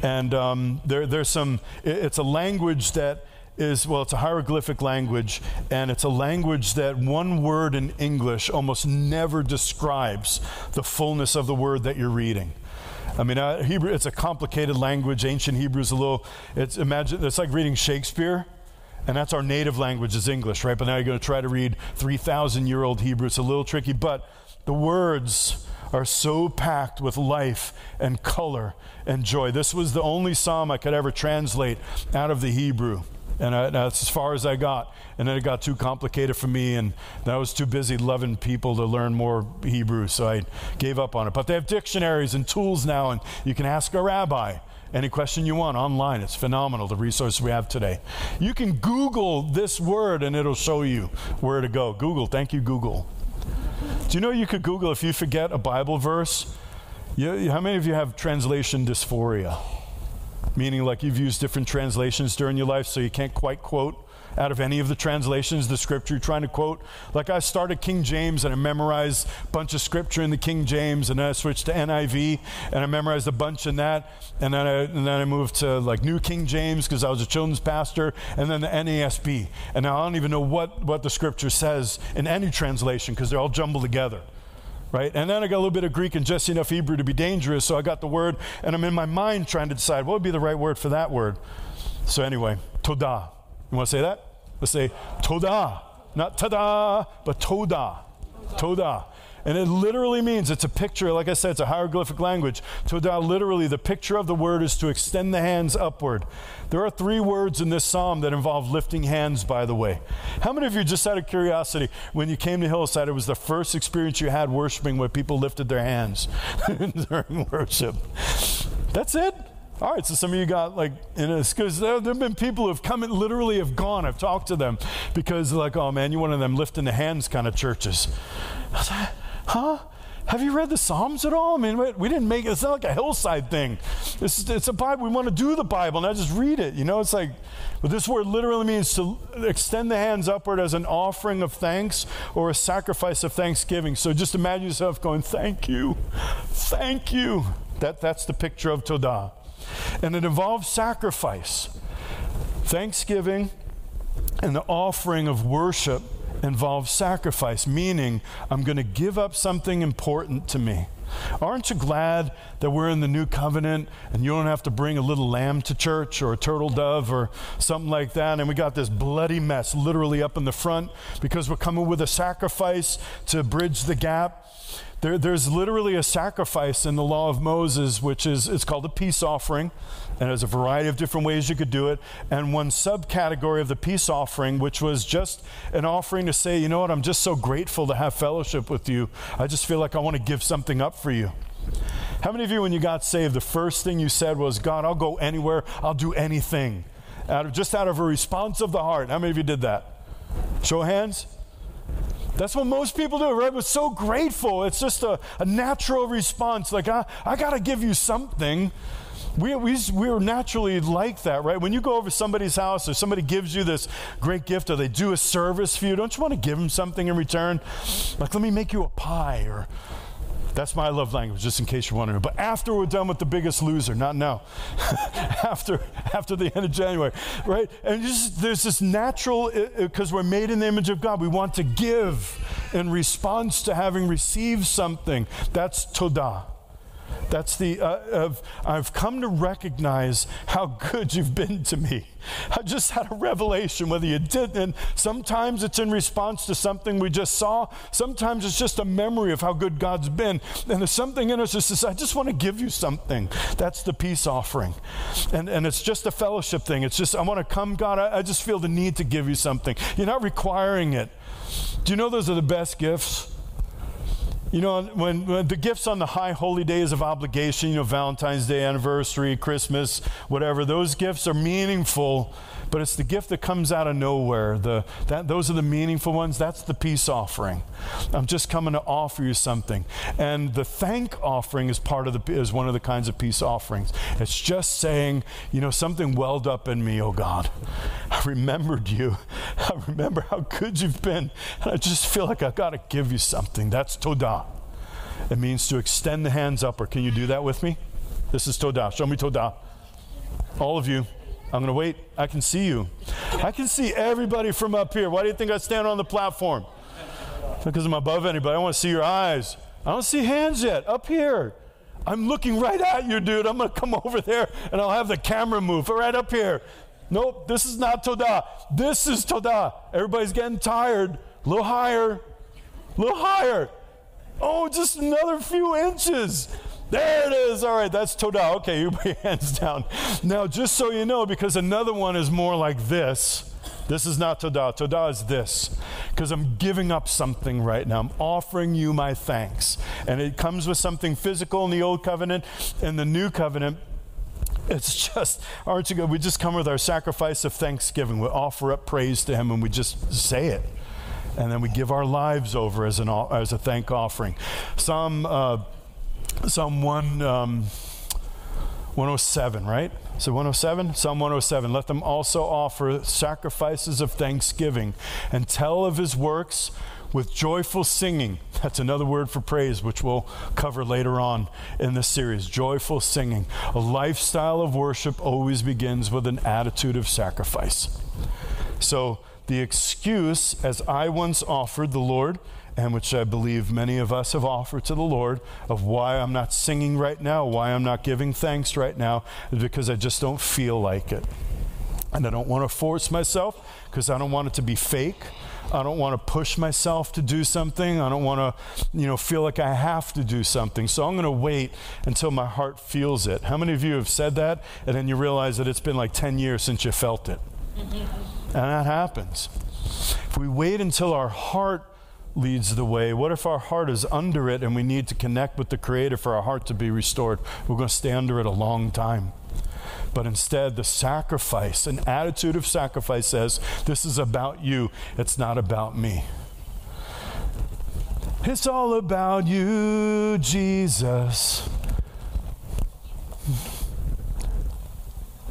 And um, there, there's some, it's a language that is, well, it's a hieroglyphic language, and it's a language that one word in English almost never describes the fullness of the word that you're reading. I mean, uh, Hebrew, it's a complicated language. Ancient Hebrew is a little, it's, imagine, it's like reading Shakespeare and that's our native language is English, right? But now you're going to try to read 3,000 year old Hebrew. It's a little tricky, but the words are so packed with life and color and joy. This was the only psalm I could ever translate out of the Hebrew. And I, that's as far as I got. And then it got too complicated for me, and I was too busy loving people to learn more Hebrew, so I gave up on it. But they have dictionaries and tools now, and you can ask a rabbi any question you want online. It's phenomenal, the resource we have today. You can Google this word and it'll show you where to go. Google, thank you, Google. Do you know you could Google if you forget a Bible verse? You, how many of you have translation dysphoria? Meaning, like you've used different translations during your life, so you can't quite quote out of any of the translations, the scripture you're trying to quote. Like I started King James and I memorized a bunch of scripture in the King James, and then I switched to NIV and I memorized a bunch in that, and then I, and then I moved to like New King James because I was a children's pastor, and then the NASB. And now I don't even know what, what the scripture says in any translation because they're all jumbled together right? And then I got a little bit of Greek and just enough Hebrew to be dangerous, so I got the word, and I'm in my mind trying to decide what would be the right word for that word. So anyway, todah. You want to say that? Let's say toda. Not tada, but toda. Toda. And it literally means it's a picture, like I said, it's a hieroglyphic language. Toda, literally, the picture of the word is to extend the hands upward. There are three words in this psalm that involve lifting hands, by the way. How many of you, just out of curiosity, when you came to Hillside, it was the first experience you had worshiping where people lifted their hands during worship? That's it. All right, so some of you got like, because there, there have been people who have come and literally have gone. I've talked to them because like, oh man, you're one of them lifting the hands kind of churches. I was like, huh? Have you read the Psalms at all? I mean, we didn't make it. It's not like a hillside thing. It's, it's a Bible. We want to do the Bible, not just read it. You know, it's like, but this word literally means to extend the hands upward as an offering of thanks or a sacrifice of thanksgiving. So just imagine yourself going, thank you, thank you. That, that's the picture of Todah and it involves sacrifice. Thanksgiving and the offering of worship involves sacrifice, meaning I'm going to give up something important to me. Aren't you glad that we're in the new covenant and you don't have to bring a little lamb to church or a turtle dove or something like that? And we got this bloody mess literally up in the front because we're coming with a sacrifice to bridge the gap. There, there's literally a sacrifice in the law of Moses, which is it's called a peace offering, and there's a variety of different ways you could do it. And one subcategory of the peace offering, which was just an offering to say, you know what, I'm just so grateful to have fellowship with you. I just feel like I want to give something up for you. How many of you, when you got saved, the first thing you said was, God, I'll go anywhere, I'll do anything? Out of, just out of a response of the heart. How many of you did that? Show hands. That's what most people do, right? We're so grateful. It's just a, a natural response. Like, I, I got to give you something. We, we, we're naturally like that, right? When you go over somebody's house or somebody gives you this great gift or they do a service for you, don't you want to give them something in return? Like, let me make you a pie or that's my love language, just in case you're wondering. But after we're done with the biggest loser, not now, after, after the end of January, right? And just, there's this natural, because we're made in the image of God, we want to give in response to having received something. That's todah. That's the, uh, of, I've come to recognize how good you've been to me. I just had a revelation, whether you did, and sometimes it's in response to something we just saw. Sometimes it's just a memory of how good God's been. And there's something in us that says, I just want to give you something. That's the peace offering. And, and it's just a fellowship thing. It's just, I want to come, God, I, I just feel the need to give you something. You're not requiring it. Do you know those are the best gifts? You know, when, when, the gifts on the high holy days of obligation, you know, Valentine's Day, anniversary, Christmas, whatever, those gifts are meaningful, but it's the gift that comes out of nowhere. The, that, those are the meaningful ones. That's the peace offering. I'm just coming to offer you something. And the thank offering is part of the, is one of the kinds of peace offerings. It's just saying, you know, something welled up in me, oh God. I remembered you. I remember how good you've been. And I just feel like I've got to give you something. That's Todah. It means to extend the hands up. Or Can you do that with me? This is Todah. Show me Todah. All of you. I'm going to wait. I can see you. I can see everybody from up here. Why do you think I stand on the platform? Because I'm above anybody. I want to see your eyes. I don't see hands yet. Up here. I'm looking right at you, dude. I'm going to come over there and I'll have the camera move right up here. Nope, this is not Todah. This is Todah. Everybody's getting tired. A little higher. A little higher. Oh, just another few inches. There it is. All right, that's Todah. Okay, you put your hands down. Now, just so you know, because another one is more like this. This is not Todah. Todah is this. Because I'm giving up something right now. I'm offering you my thanks. And it comes with something physical in the old covenant. and the new covenant, it's just, aren't you good? We just come with our sacrifice of thanksgiving. We offer up praise to Him and we just say it. And then we give our lives over as, an, as a thank offering. Psalm. Uh, Psalm 1, um, 107, right? So 107? Psalm 107. Let them also offer sacrifices of thanksgiving and tell of his works with joyful singing. That's another word for praise, which we'll cover later on in this series. Joyful singing. A lifestyle of worship always begins with an attitude of sacrifice. So the excuse, as I once offered the Lord, and which I believe many of us have offered to the Lord of why I'm not singing right now, why I'm not giving thanks right now, is because I just don't feel like it. And I don't want to force myself because I don't want it to be fake. I don't want to push myself to do something. I don't want to, you know, feel like I have to do something. So I'm going to wait until my heart feels it. How many of you have said that and then you realize that it's been like 10 years since you felt it? and that happens. If we wait until our heart leads the way? What if our heart is under it and we need to connect with the Creator for our heart to be restored? We're going to stay under it a long time. But instead, the sacrifice, an attitude of sacrifice says, This is about you, it's not about me. It's all about you, Jesus.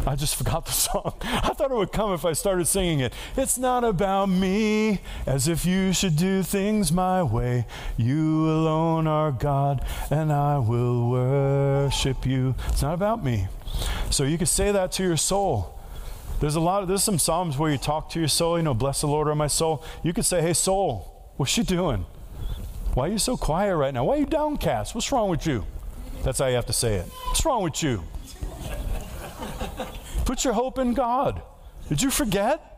I just forgot the song. I thought it would come if I started singing it. It's not about me, as if you should do things my way. You alone are God, and I will worship you. It's not about me. So you can say that to your soul. There's a lot of there's some psalms where you talk to your soul, you know, bless the Lord or my soul. You could say, Hey soul, what's you doing? Why are you so quiet right now? Why are you downcast? What's wrong with you? That's how you have to say it. What's wrong with you? Put your hope in God. Did you forget?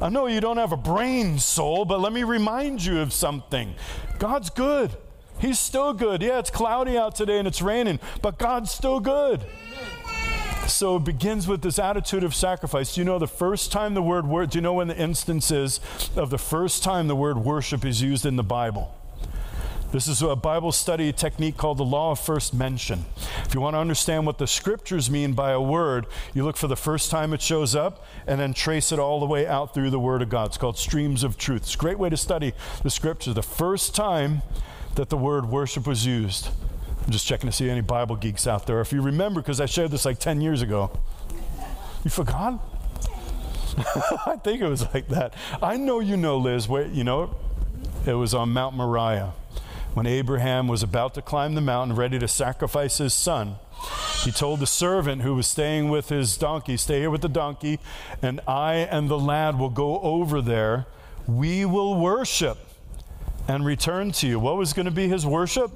I know you don't have a brain soul, but let me remind you of something. God's good. He's still good. Yeah, it's cloudy out today and it's raining, but God's still good. So it begins with this attitude of sacrifice. Do you know the first time the word word, do you know when the instance is of the first time the word worship is used in the Bible? This is a Bible study technique called the law of first mention. If you want to understand what the scriptures mean by a word, you look for the first time it shows up and then trace it all the way out through the Word of God. It's called streams of truth. It's a great way to study the scriptures. The first time that the word worship was used. I'm just checking to see any Bible geeks out there. If you remember, because I shared this like 10 years ago, you forgot? I think it was like that. I know you know, Liz. Where, you know, it was on Mount Moriah when Abraham was about to climb the mountain, ready to sacrifice his son, he told the servant who was staying with his donkey, Stay here with the donkey, and I and the lad will go over there. We will worship and return to you. What was going to be his worship?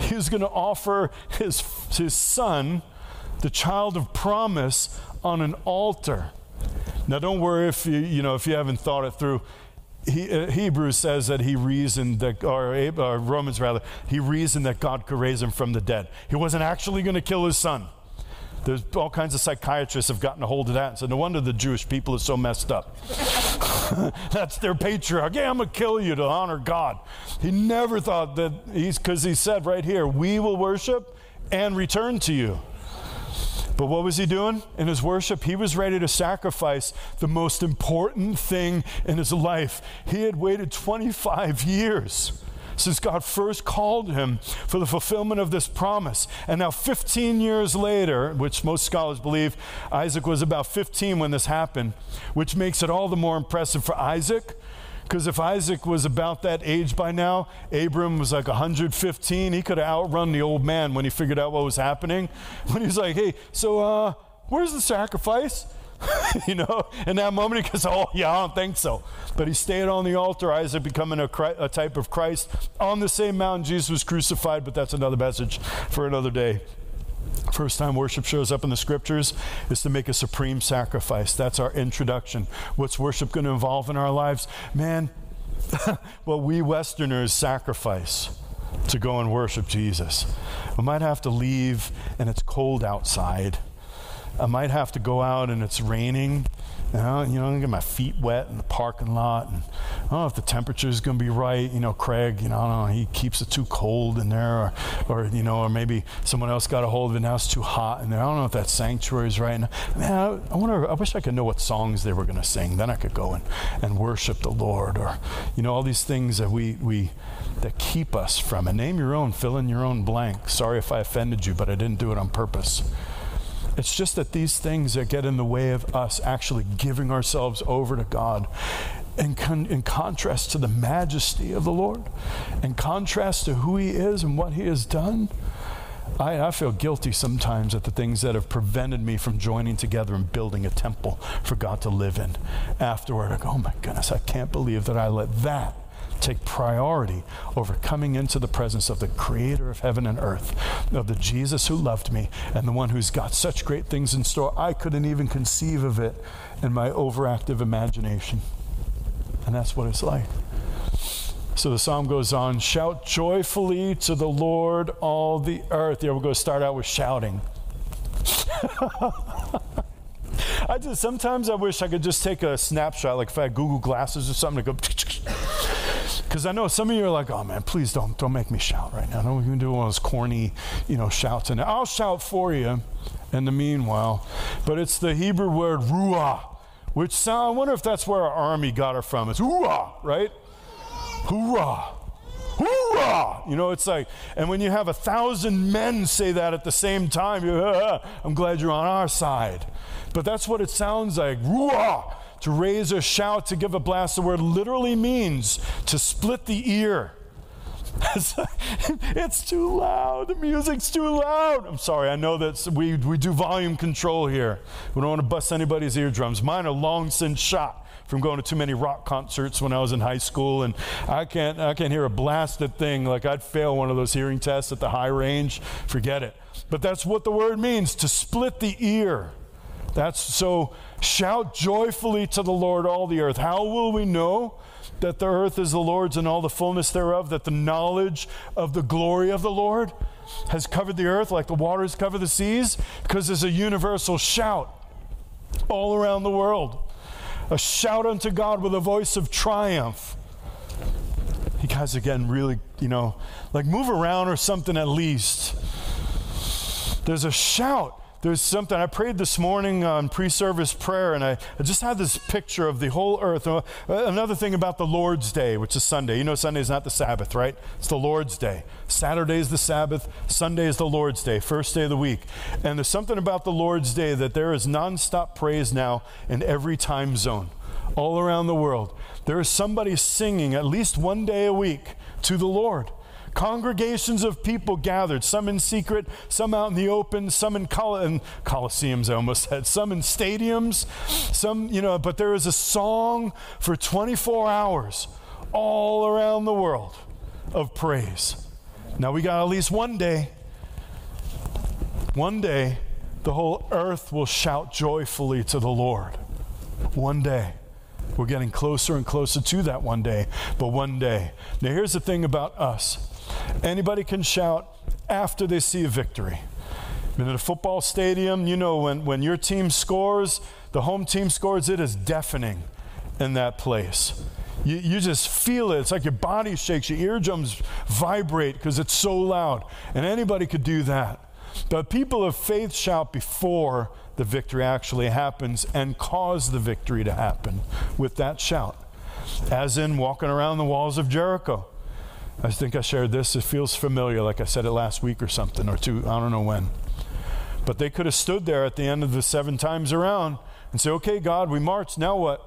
He was going to offer his, his son, the child of promise, on an altar. Now, don't worry if you, you know if you haven't thought it through he, uh, Hebrews says that he reasoned that, or uh, Romans rather, he reasoned that God could raise him from the dead. He wasn't actually going to kill his son. There's all kinds of psychiatrists have gotten a hold of that and said, no wonder the Jewish people are so messed up. That's their patriarch. Yeah, I'm going to kill you to honor God. He never thought that he's, because he said right here, we will worship and return to you. But what was he doing in his worship? He was ready to sacrifice the most important thing in his life. He had waited 25 years since God first called him for the fulfillment of this promise. And now, 15 years later, which most scholars believe Isaac was about 15 when this happened, which makes it all the more impressive for Isaac because if Isaac was about that age by now, Abram was like 115. He could have outrun the old man when he figured out what was happening. When he's like, hey, so uh, where's the sacrifice? you know, in that moment he goes, oh, yeah, I don't think so. But he stayed on the altar, Isaac becoming a, a type of Christ. On the same mountain, Jesus was crucified, but that's another message for another day. First time worship shows up in the scriptures is to make a supreme sacrifice. That's our introduction. What's worship going to involve in our lives? Man, well, we Westerners sacrifice to go and worship Jesus. We might have to leave and it's cold outside. I might have to go out and it's raining you know, you know, get my feet wet in the parking lot. And I don't know if the temperature is going to be right. You know, Craig, you know, I don't know, he keeps it too cold in there, or, or, you know, or maybe someone else got a hold of it. Now it's too hot in there. I don't know if that sanctuary is right. And, man, I, I wonder, I wish I could know what songs they were going to sing. Then I could go and, and worship the Lord, or, you know, all these things that we, we, that keep us from it. Name your own, fill in your own blank. Sorry if I offended you, but I didn't do it on purpose. It's just that these things that get in the way of us actually giving ourselves over to God. In, con- in contrast to the majesty of the Lord, in contrast to who He is and what He has done, I, I, feel guilty sometimes at the things that have prevented me from joining together and building a temple for God to live in. Afterward, I go, oh my goodness, I can't believe that I let that take priority over coming into the presence of the creator of heaven and earth, of the Jesus who loved me, and the one who's got such great things in store. I couldn't even conceive of it in my overactive imagination. And that's what it's like. So the psalm goes on shout joyfully to the Lord, all the earth. Yeah, we're going to start out with shouting. I just sometimes I wish I could just take a snapshot, like if I had Google glasses or something, to go because I know some of you are like, oh man, please don't don't make me shout right now. Don't even do one of those corny, you know, shouts. And I'll shout for you in the meanwhile. But it's the Hebrew word ruah, which sound, I wonder if that's where our army got it from. It's ruah, right? Hoorah. Hoorah! You know, it's like, and when you have a thousand men say that at the same time, you, uh, I'm glad you're on our side. But that's what it sounds like. Ruah! To raise a shout, to give a blast, the word literally means to split the ear. it's too loud. The music's too loud. I'm sorry. I know that we, we do volume control here. We don't want to bust anybody's eardrums. Mine are long since shot from going to too many rock concerts when I was in high school, and I can't I can't hear a blasted thing. Like I'd fail one of those hearing tests at the high range. Forget it. But that's what the word means to split the ear. That's so shout joyfully to the Lord, all the earth. How will we know that the earth is the Lord's and all the fullness thereof, that the knowledge of the glory of the Lord has covered the earth like the waters cover the seas? Because there's a universal shout all around the world. A shout unto God with a voice of triumph. You guys are getting really, you know, like move around or something at least. There's a shout. There's something. I prayed this morning on pre service prayer, and I, I, just had this picture of the whole earth. Uh, another thing about the Lord's Day, which is Sunday. You know, Sunday is not the Sabbath, right? It's the Lord's Day. Saturday is the Sabbath, Sunday is the Lord's Day, first day of the week. And there's something about the Lord's Day that there is nonstop praise now in every time zone, all around the world. There is somebody singing at least one day a week to the Lord. Congregations of people gathered, some in secret, some out in the open, some in, col- in coliseums, I almost said, some in stadiums, some, you know, but there is a song for 24 hours all around the world of praise. Now we got at least one day, one day, the whole earth will shout joyfully to the Lord. One day. We're getting closer and closer to that one day, but one day. Now, here's the thing about us Anybody can shout after they see a victory. In a football stadium, you know, when, when your team scores, the home team scores, it is deafening in that place. You, you just feel it. It's like your body shakes, your eardrums vibrate because it's so loud. And anybody could do that. But people of faith shout before the victory actually happens and cause the victory to happen with that shout. As in walking around the walls of Jericho. I think I shared this. It feels familiar, like I said it last week or something, or two, I don't know when. But they could have stood there at the end of the seven times around and say, Okay, God, we marched, now what?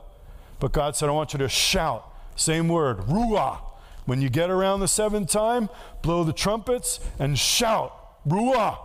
But God said, I want you to shout. Same word, ruah. When you get around the seventh time, blow the trumpets and shout, ruah.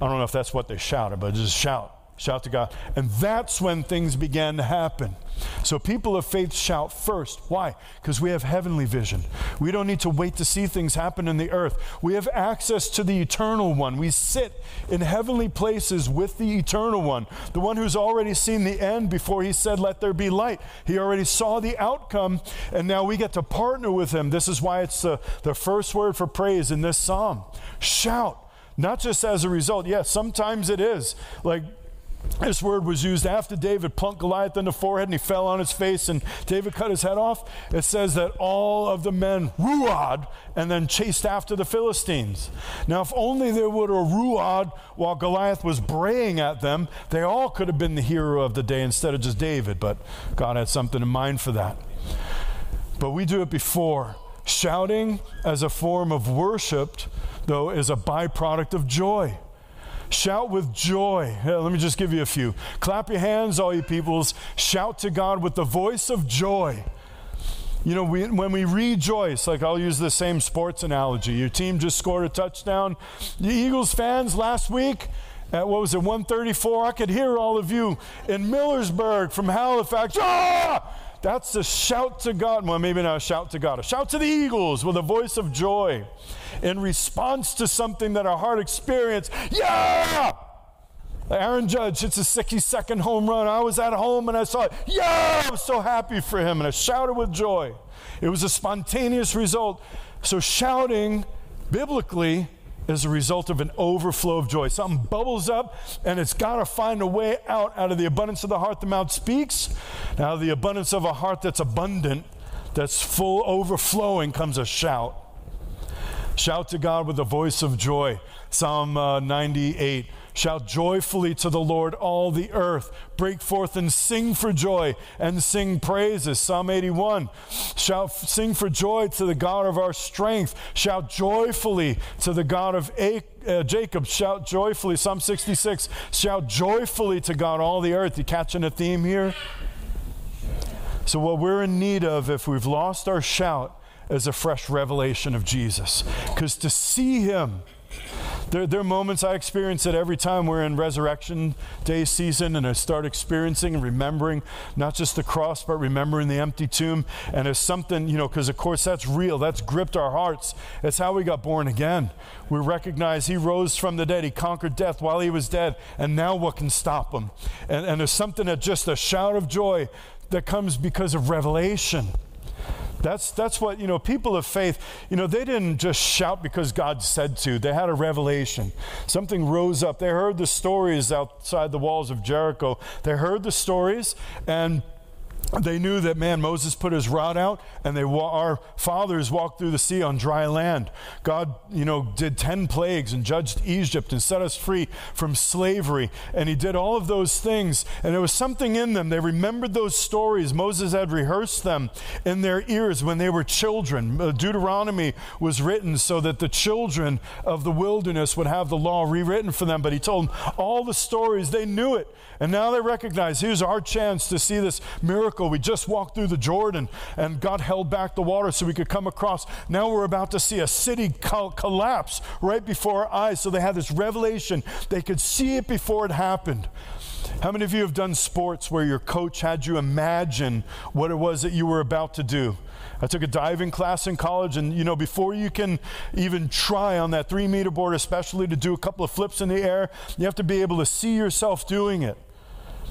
I don't know if that's what they shouted, but just shout. Shout to God. And that's when things began to happen. So people of faith shout first. Why? Because we have heavenly vision. We don't need to wait to see things happen in the earth. We have access to the eternal one. We sit in heavenly places with the eternal one, the one who's already seen the end before he said, Let there be light. He already saw the outcome, and now we get to partner with him. This is why it's the, the first word for praise in this psalm. Shout. Not just as a result. Yes, sometimes it is. Like this word was used after David plunked Goliath in the forehead and he fell on his face and David cut his head off. It says that all of the men ruad and then chased after the Philistines. Now, if only there would a ruad while Goliath was braying at them, they all could have been the hero of the day instead of just David, but God had something in mind for that. But we do it before. Shouting as a form of worship, though, is a byproduct of joy. Shout with joy. let me just give you a few. Clap your hands, all you peoples. Shout to God with the voice of joy. You know, we, when we rejoice, like I'll use the same sports analogy. Your team just scored a touchdown. The Eagles fans last week, at what was it, 134? I could hear all of you in Millersburg from Halifax. Ah! That's a shout to God. Well, maybe not a shout to God, a shout to the Eagles with a voice of joy in response to something that our heart experienced. Yeah! Aaron Judge hits a 62nd home run. I was at home and I saw it. Yeah! I was so happy for him and I shouted with joy. It was a spontaneous result. So, shouting biblically is a result of an overflow of joy. Something bubbles up and it's got to find a way out. Out of the abundance of the heart, the mouth speaks. Now, the abundance of a heart that's abundant, that's full overflowing, comes a shout. Shout to God with a voice of joy. Psalm uh, 98. Shout joyfully to the Lord, all the earth. Break forth and sing for joy and sing praises. Psalm 81. Shout, sing for joy to the God of our strength. Shout joyfully to the God of uh, Jacob. Shout joyfully. Psalm 66. Shout joyfully to God, all the earth. You catching a theme here? So, what we're in need of, if we've lost our shout, is a fresh revelation of Jesus. Because to see him, there, there, are moments I experience it every time we're in Resurrection Day season, and I start experiencing and remembering not just the cross, but remembering the empty tomb. And it's something, you know, because of course that's real, that's gripped our hearts. It's how we got born again. We recognize He rose from the dead, He conquered death while He was dead, and now what can stop Him? And, and there's something that just a shout of joy that comes because of revelation. That's, that's what, you know, people of faith, you know, they didn't just shout because God said to. They had a revelation. Something rose up. They heard the stories outside the walls of Jericho. They heard the stories, and they knew that man moses put his rod out and they our fathers walked through the sea on dry land. God you know did 10 plagues and judged egypt and set us free from slavery and he did all of those things. And there was something in them. They remembered those stories. Moses had rehearsed them in their ears when they were children. Uh, deuteronomy was written so that the children of the wilderness would have the law rewritten for them but he told them all the stories. They knew it. And now they recognize here's our chance to see this miracle. We just walked through the Jordan and God held back the water so we could come across. Now we're about to see a city co- collapse right before our eyes. So they had this revelation. They could see it before it happened. How many of you have done sports where your coach had you imagine what it was that you were about to do? I took a diving class in college, and you know, before you can even try on that three meter board, especially to do a couple of flips in the air, you have to be able to see yourself doing it.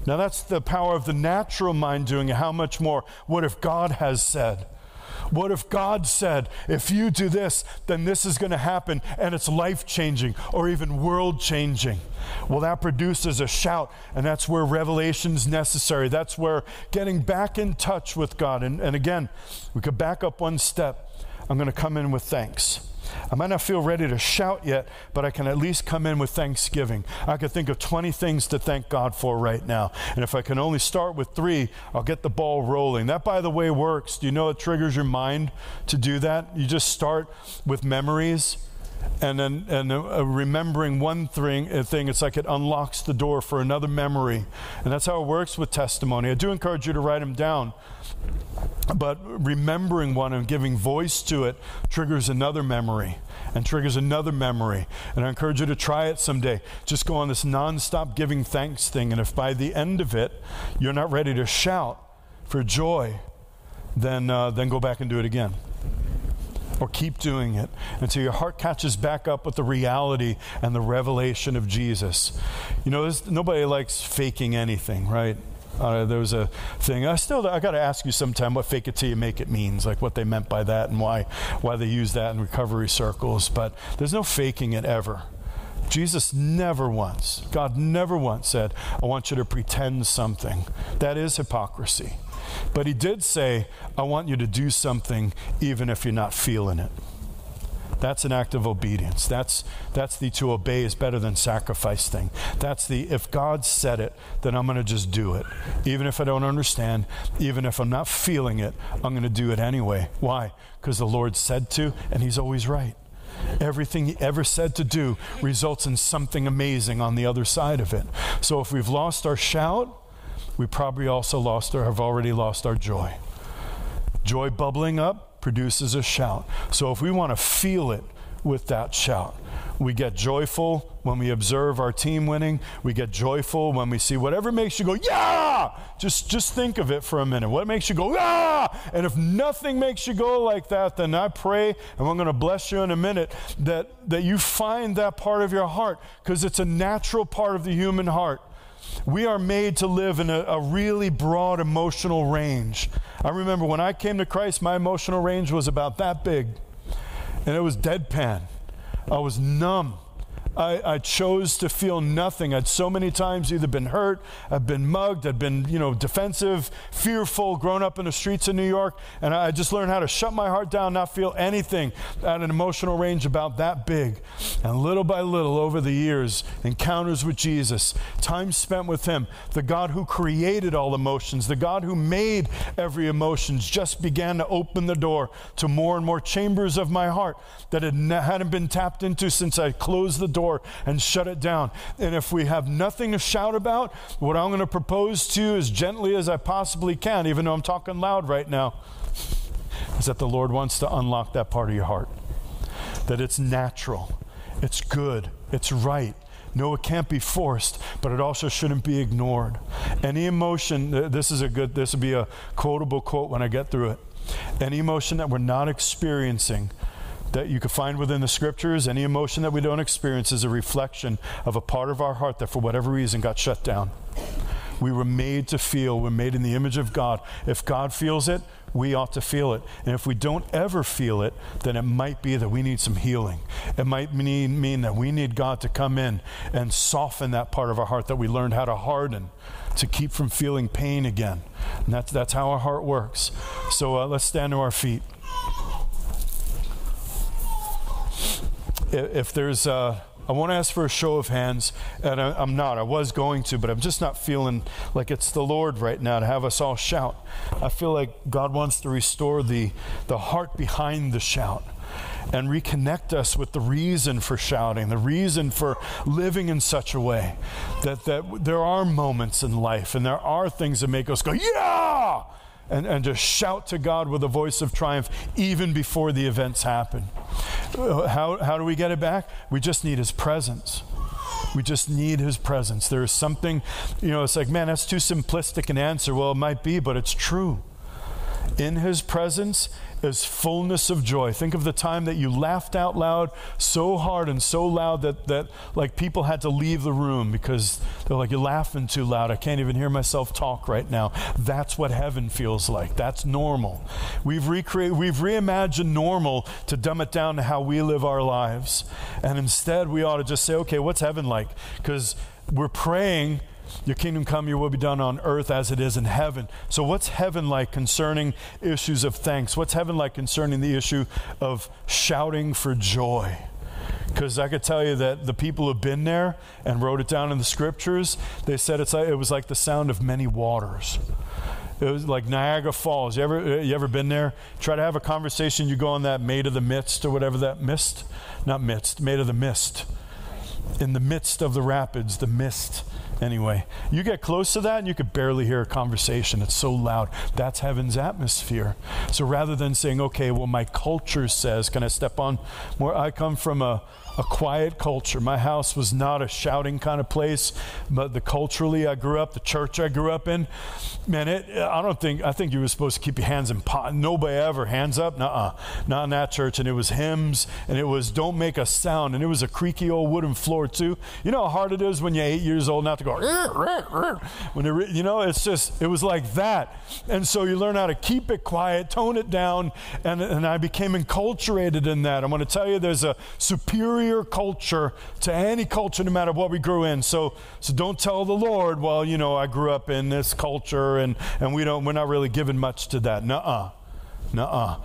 Now, that's the power of the natural mind doing it. How much more? What if God has said? What if God said, if you do this, then this is going to happen and it's life changing or even world changing? Well, that produces a shout, and that's where revelation is necessary. That's where getting back in touch with God. And, and again, we could back up one step. I'm going to come in with thanks. I might not feel ready to shout yet, but I can at least come in with thanksgiving. I could think of 20 things to thank God for right now. And if I can only start with three, I'll get the ball rolling. That, by the way, works. Do you know it triggers your mind to do that? You just start with memories and then and uh, remembering one thing, uh, thing, it's like it unlocks the door for another memory. And that's how it works with testimony. I do encourage you to write them down. But remembering one and giving voice to it triggers another memory and triggers another memory. And I encourage you to try it someday. Just go on this nonstop giving thanks thing. And if by the end of it you're not ready to shout for joy, then, uh, then go back and do it again or keep doing it until your heart catches back up with the reality and the revelation of Jesus. You know, nobody likes faking anything, right? Uh, there was a thing. I still I got to ask you sometime what "fake it till you make it" means, like what they meant by that and why why they use that in recovery circles. But there's no faking it ever. Jesus never once, God never once said, "I want you to pretend something." That is hypocrisy. But He did say, "I want you to do something even if you're not feeling it." That's an act of obedience. That's, that's the to obey is better than sacrifice thing. That's the if God said it, then I'm going to just do it. Even if I don't understand, even if I'm not feeling it, I'm going to do it anyway. Why? Because the Lord said to, and He's always right. Everything He ever said to do results in something amazing on the other side of it. So if we've lost our shout, we probably also lost or have already lost our joy. Joy bubbling up produces a shout. So if we want to feel it with that shout, we get joyful when we observe our team winning. We get joyful when we see whatever makes you go, yeah! Just, just think of it for a minute. What makes you go, yeah? And if nothing makes you go like that, then I pray, and I'm going to bless you in a minute, that, that you find that part of your heart because it's a natural part of the human heart. We are made to live in a, a, really broad emotional range. I remember when I came to Christ, my emotional range was about that big, and it was deadpan. I was numb. I, I, chose to feel nothing. I'd so many times either been hurt, I'd been mugged, I'd been, you know, defensive, fearful, grown up in the streets of New York, and I just learned how to shut my heart down, not feel anything at an emotional range about that big. And little by little over the years, encounters with Jesus, time spent with Him, the God who created all emotions, the God who made every emotion, just began to open the door to more and more chambers of my heart that had, hadn't been tapped into since I closed the door door and shut it down. And if we have nothing to shout about, what I'm going to propose to you as gently as I possibly can, even though I'm talking loud right now, is that the Lord wants to unlock that part of your heart. That it's natural, it's good, it's right. No, it can't be forced, but it also shouldn't be ignored. Any emotion, this is a good, this would be a quotable quote when I get through it. Any emotion that we're not experiencing that you can find within the scriptures, any emotion that we don't experience is a reflection of a part of our heart that for whatever reason got shut down. We were made to feel. We're made in the image of God. If God feels it, we ought to feel it. And if we don't ever feel it, then it might be that we need some healing. It might mean, mean that we need God to come in and soften that part of our heart that we learned how to harden to keep from feeling pain again. And that's, that's how our heart works. So uh, let's stand to our feet. If there's, uh, I won't ask for a show of hands, and I, am not. I was going to, but I'm just not feeling like it's the Lord right now to have us all shout. I feel like God wants to restore the, the heart behind the shout and reconnect us with the reason for shouting, the reason for living in such a way that, that there are moments in life and there are things that make us go, yeah! And, and just shout to God with a voice of triumph even before the events happen. How, how do we get it back? We just need His presence. We just need his presence. There is something, you know, it's like, man, that's too simplistic an answer. Well, it might be, but it's true. In his presence is fullness of joy. Think of the time that you laughed out loud so hard and so loud that, that like people had to leave the room because they're like, You're laughing too loud. I can't even hear myself talk right now. That's what heaven feels like. That's normal. We've recreated, we've reimagined normal to dumb it down to how we live our lives. And instead, we ought to just say, Okay, what's heaven like? Because we're praying your kingdom come, your will be done on earth as it is in heaven. So, what's heaven like concerning issues of thanks? What's heaven like concerning the issue of shouting for joy? Because I could tell you that the people who've been there and wrote it down in the scriptures, they said it's like, it was like the sound of many waters. It was like Niagara Falls. You ever, you ever been there? Try to have a conversation. You go on that made of the midst or whatever that mist, not midst, Maid of the Mist. In the midst of the rapids, the mist Anyway, you get close to that and you could barely hear a conversation. It's so loud. That's heaven's atmosphere. So rather than saying, okay, well, my culture says, can I step on more? I come from a, a quiet culture. My house was not a shouting kind of place, but the culturally I grew up, the church I grew up in, man, it, I don't think, I think you were supposed to keep your hands in pot. Nobody ever hands up. Nuh-uh. Not in that church. And it was hymns and it was don't make a sound. And it was a creaky old wooden floor too. You know how hard it is when you're eight years old not to go, when it, you know, it's just, it was like that. And so you learn how to keep it quiet, tone it down. And, and I became enculturated in that. I'm going to tell you there's a superior superior culture to any culture, no matter what we grew in. So, so don't tell the Lord, well, you know, I grew up in this culture and, and we don't, we're not really giving much to that. Nuh-uh. Nuh-uh.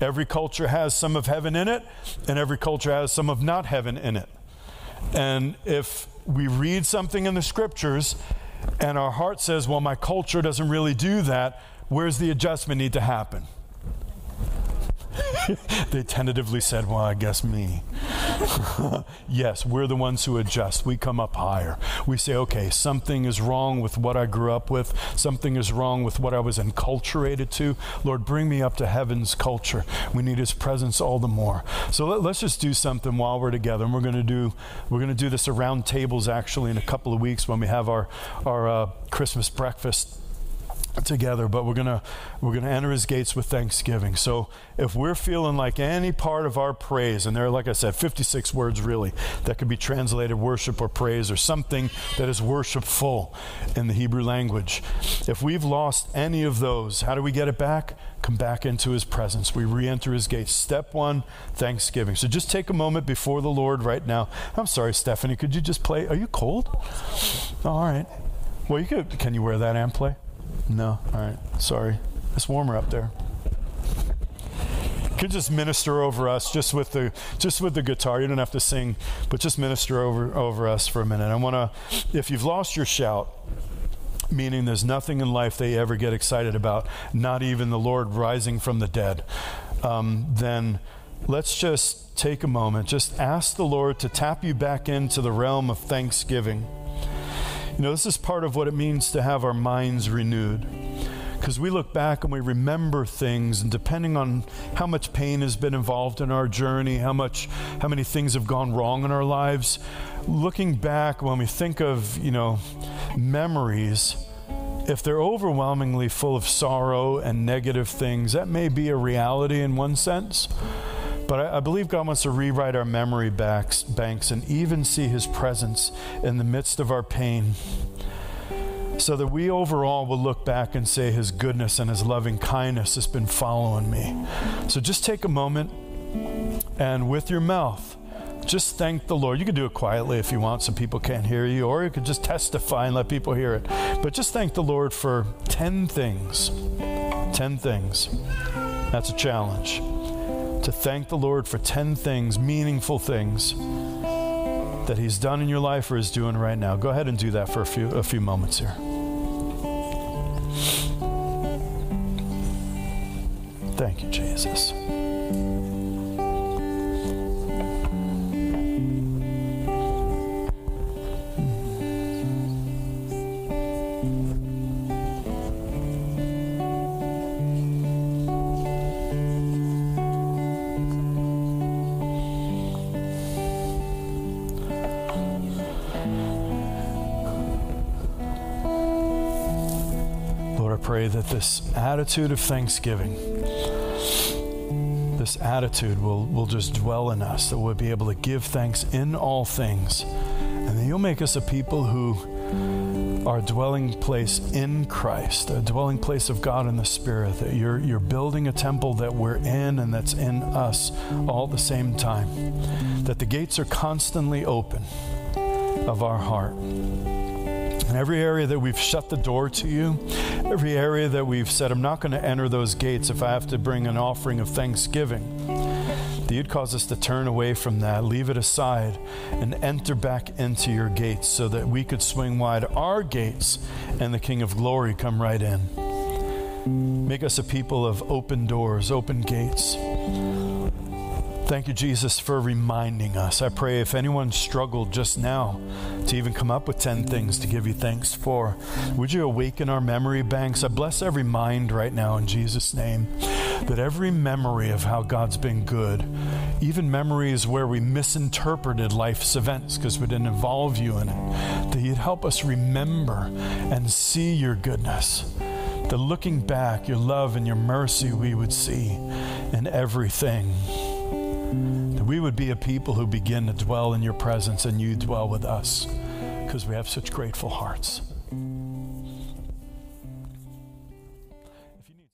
Every culture has some of heaven in it, and every culture has some of not heaven in it. And if we read something in the scriptures and our heart says, well, my culture doesn't really do that, where's the adjustment need to happen? they tentatively said, Well, I guess me. yes, we're the ones who adjust. We come up higher. We say, Okay, something is wrong with what I grew up with, something is wrong with what I was enculturated to. Lord, bring me up to heaven's culture. We need His presence all the more. So let, us just do something while we're together. And we're going to do we're going to do this around tables actually in a couple of weeks when we have our our uh, Christmas breakfast together but we're going to we're going to enter his gates with thanksgiving. So if we're feeling like any part of our praise and there are like i said 56 words really that could be translated worship or praise or something that is worshipful in the hebrew language if we've lost any of those how do we get it back? Come back into his presence. We re-enter his gates. Step one thanksgiving. So just take a moment before the lord right now. I'm sorry stephanie could you just play? Are you cold? All right. Well you could can you wear that and play no? All right. Sorry. It's warmer up there. Could just minister over us just with the just with the guitar. You don't have to sing, but just minister over over us for a minute. I want to if you've lost your shout, meaning there's nothing in life they ever get excited about, not even the Lord rising from the dead, um, then let's just take a moment. Just ask the Lord to tap you back into the realm of thanksgiving. You know, this is part of what it means to have our minds renewed. Because we look back and we remember things, and depending on how much pain has been involved in our journey, how much, how many things have gone wrong in our lives, looking back when we think of, you know, memories, if they're overwhelmingly full of sorrow and negative things, that may be a reality in one sense. But I, I, believe God wants to rewrite our memory backs, banks and even see His presence in the midst of our pain. so that we overall will look back and say his goodness and his loving kindness has been following me. So just take a moment and with your mouth, just thank the Lord. You can do it quietly if you want so people can't hear you, or you could just testify and let people hear it. But just thank the Lord for 10 things. 10 things. That's a challenge. To thank the Lord for 10 things, meaningful things that He's done in your life or is doing right now. Go ahead and do that for a few, a few moments here. Thank you, Jesus. This attitude of thanksgiving, this attitude will, will just dwell in us, that we'll be able to give thanks in all things, and you'll make us a people who are dwelling place in Christ, a dwelling place of God in the Spirit, that you're, you're building a temple that we're in and that's in us all at the same time, that the gates are constantly open of our heart. Every area that we've shut the door to you, every area that we've said, I'm not going to enter those gates if I have to bring an offering of thanksgiving, that you'd cause us to turn away from that, leave it aside, and enter back into your gates so that we could swing wide our gates and the King of Glory come right in. Make us a people of open doors, open gates. Thank you, Jesus, for reminding us. I pray if anyone struggled just now to even come up with 10 things to give you thanks for, would you awaken our memory banks? I bless every mind right now in Jesus' name, that every memory of how God's been good, even memories where we misinterpreted life's events because we didn't involve you in it, that you'd help us remember and see your goodness. That looking back, your love and your mercy we would see in everything that we would be a people who begin to dwell in your presence and you dwell with us because we have such grateful hearts.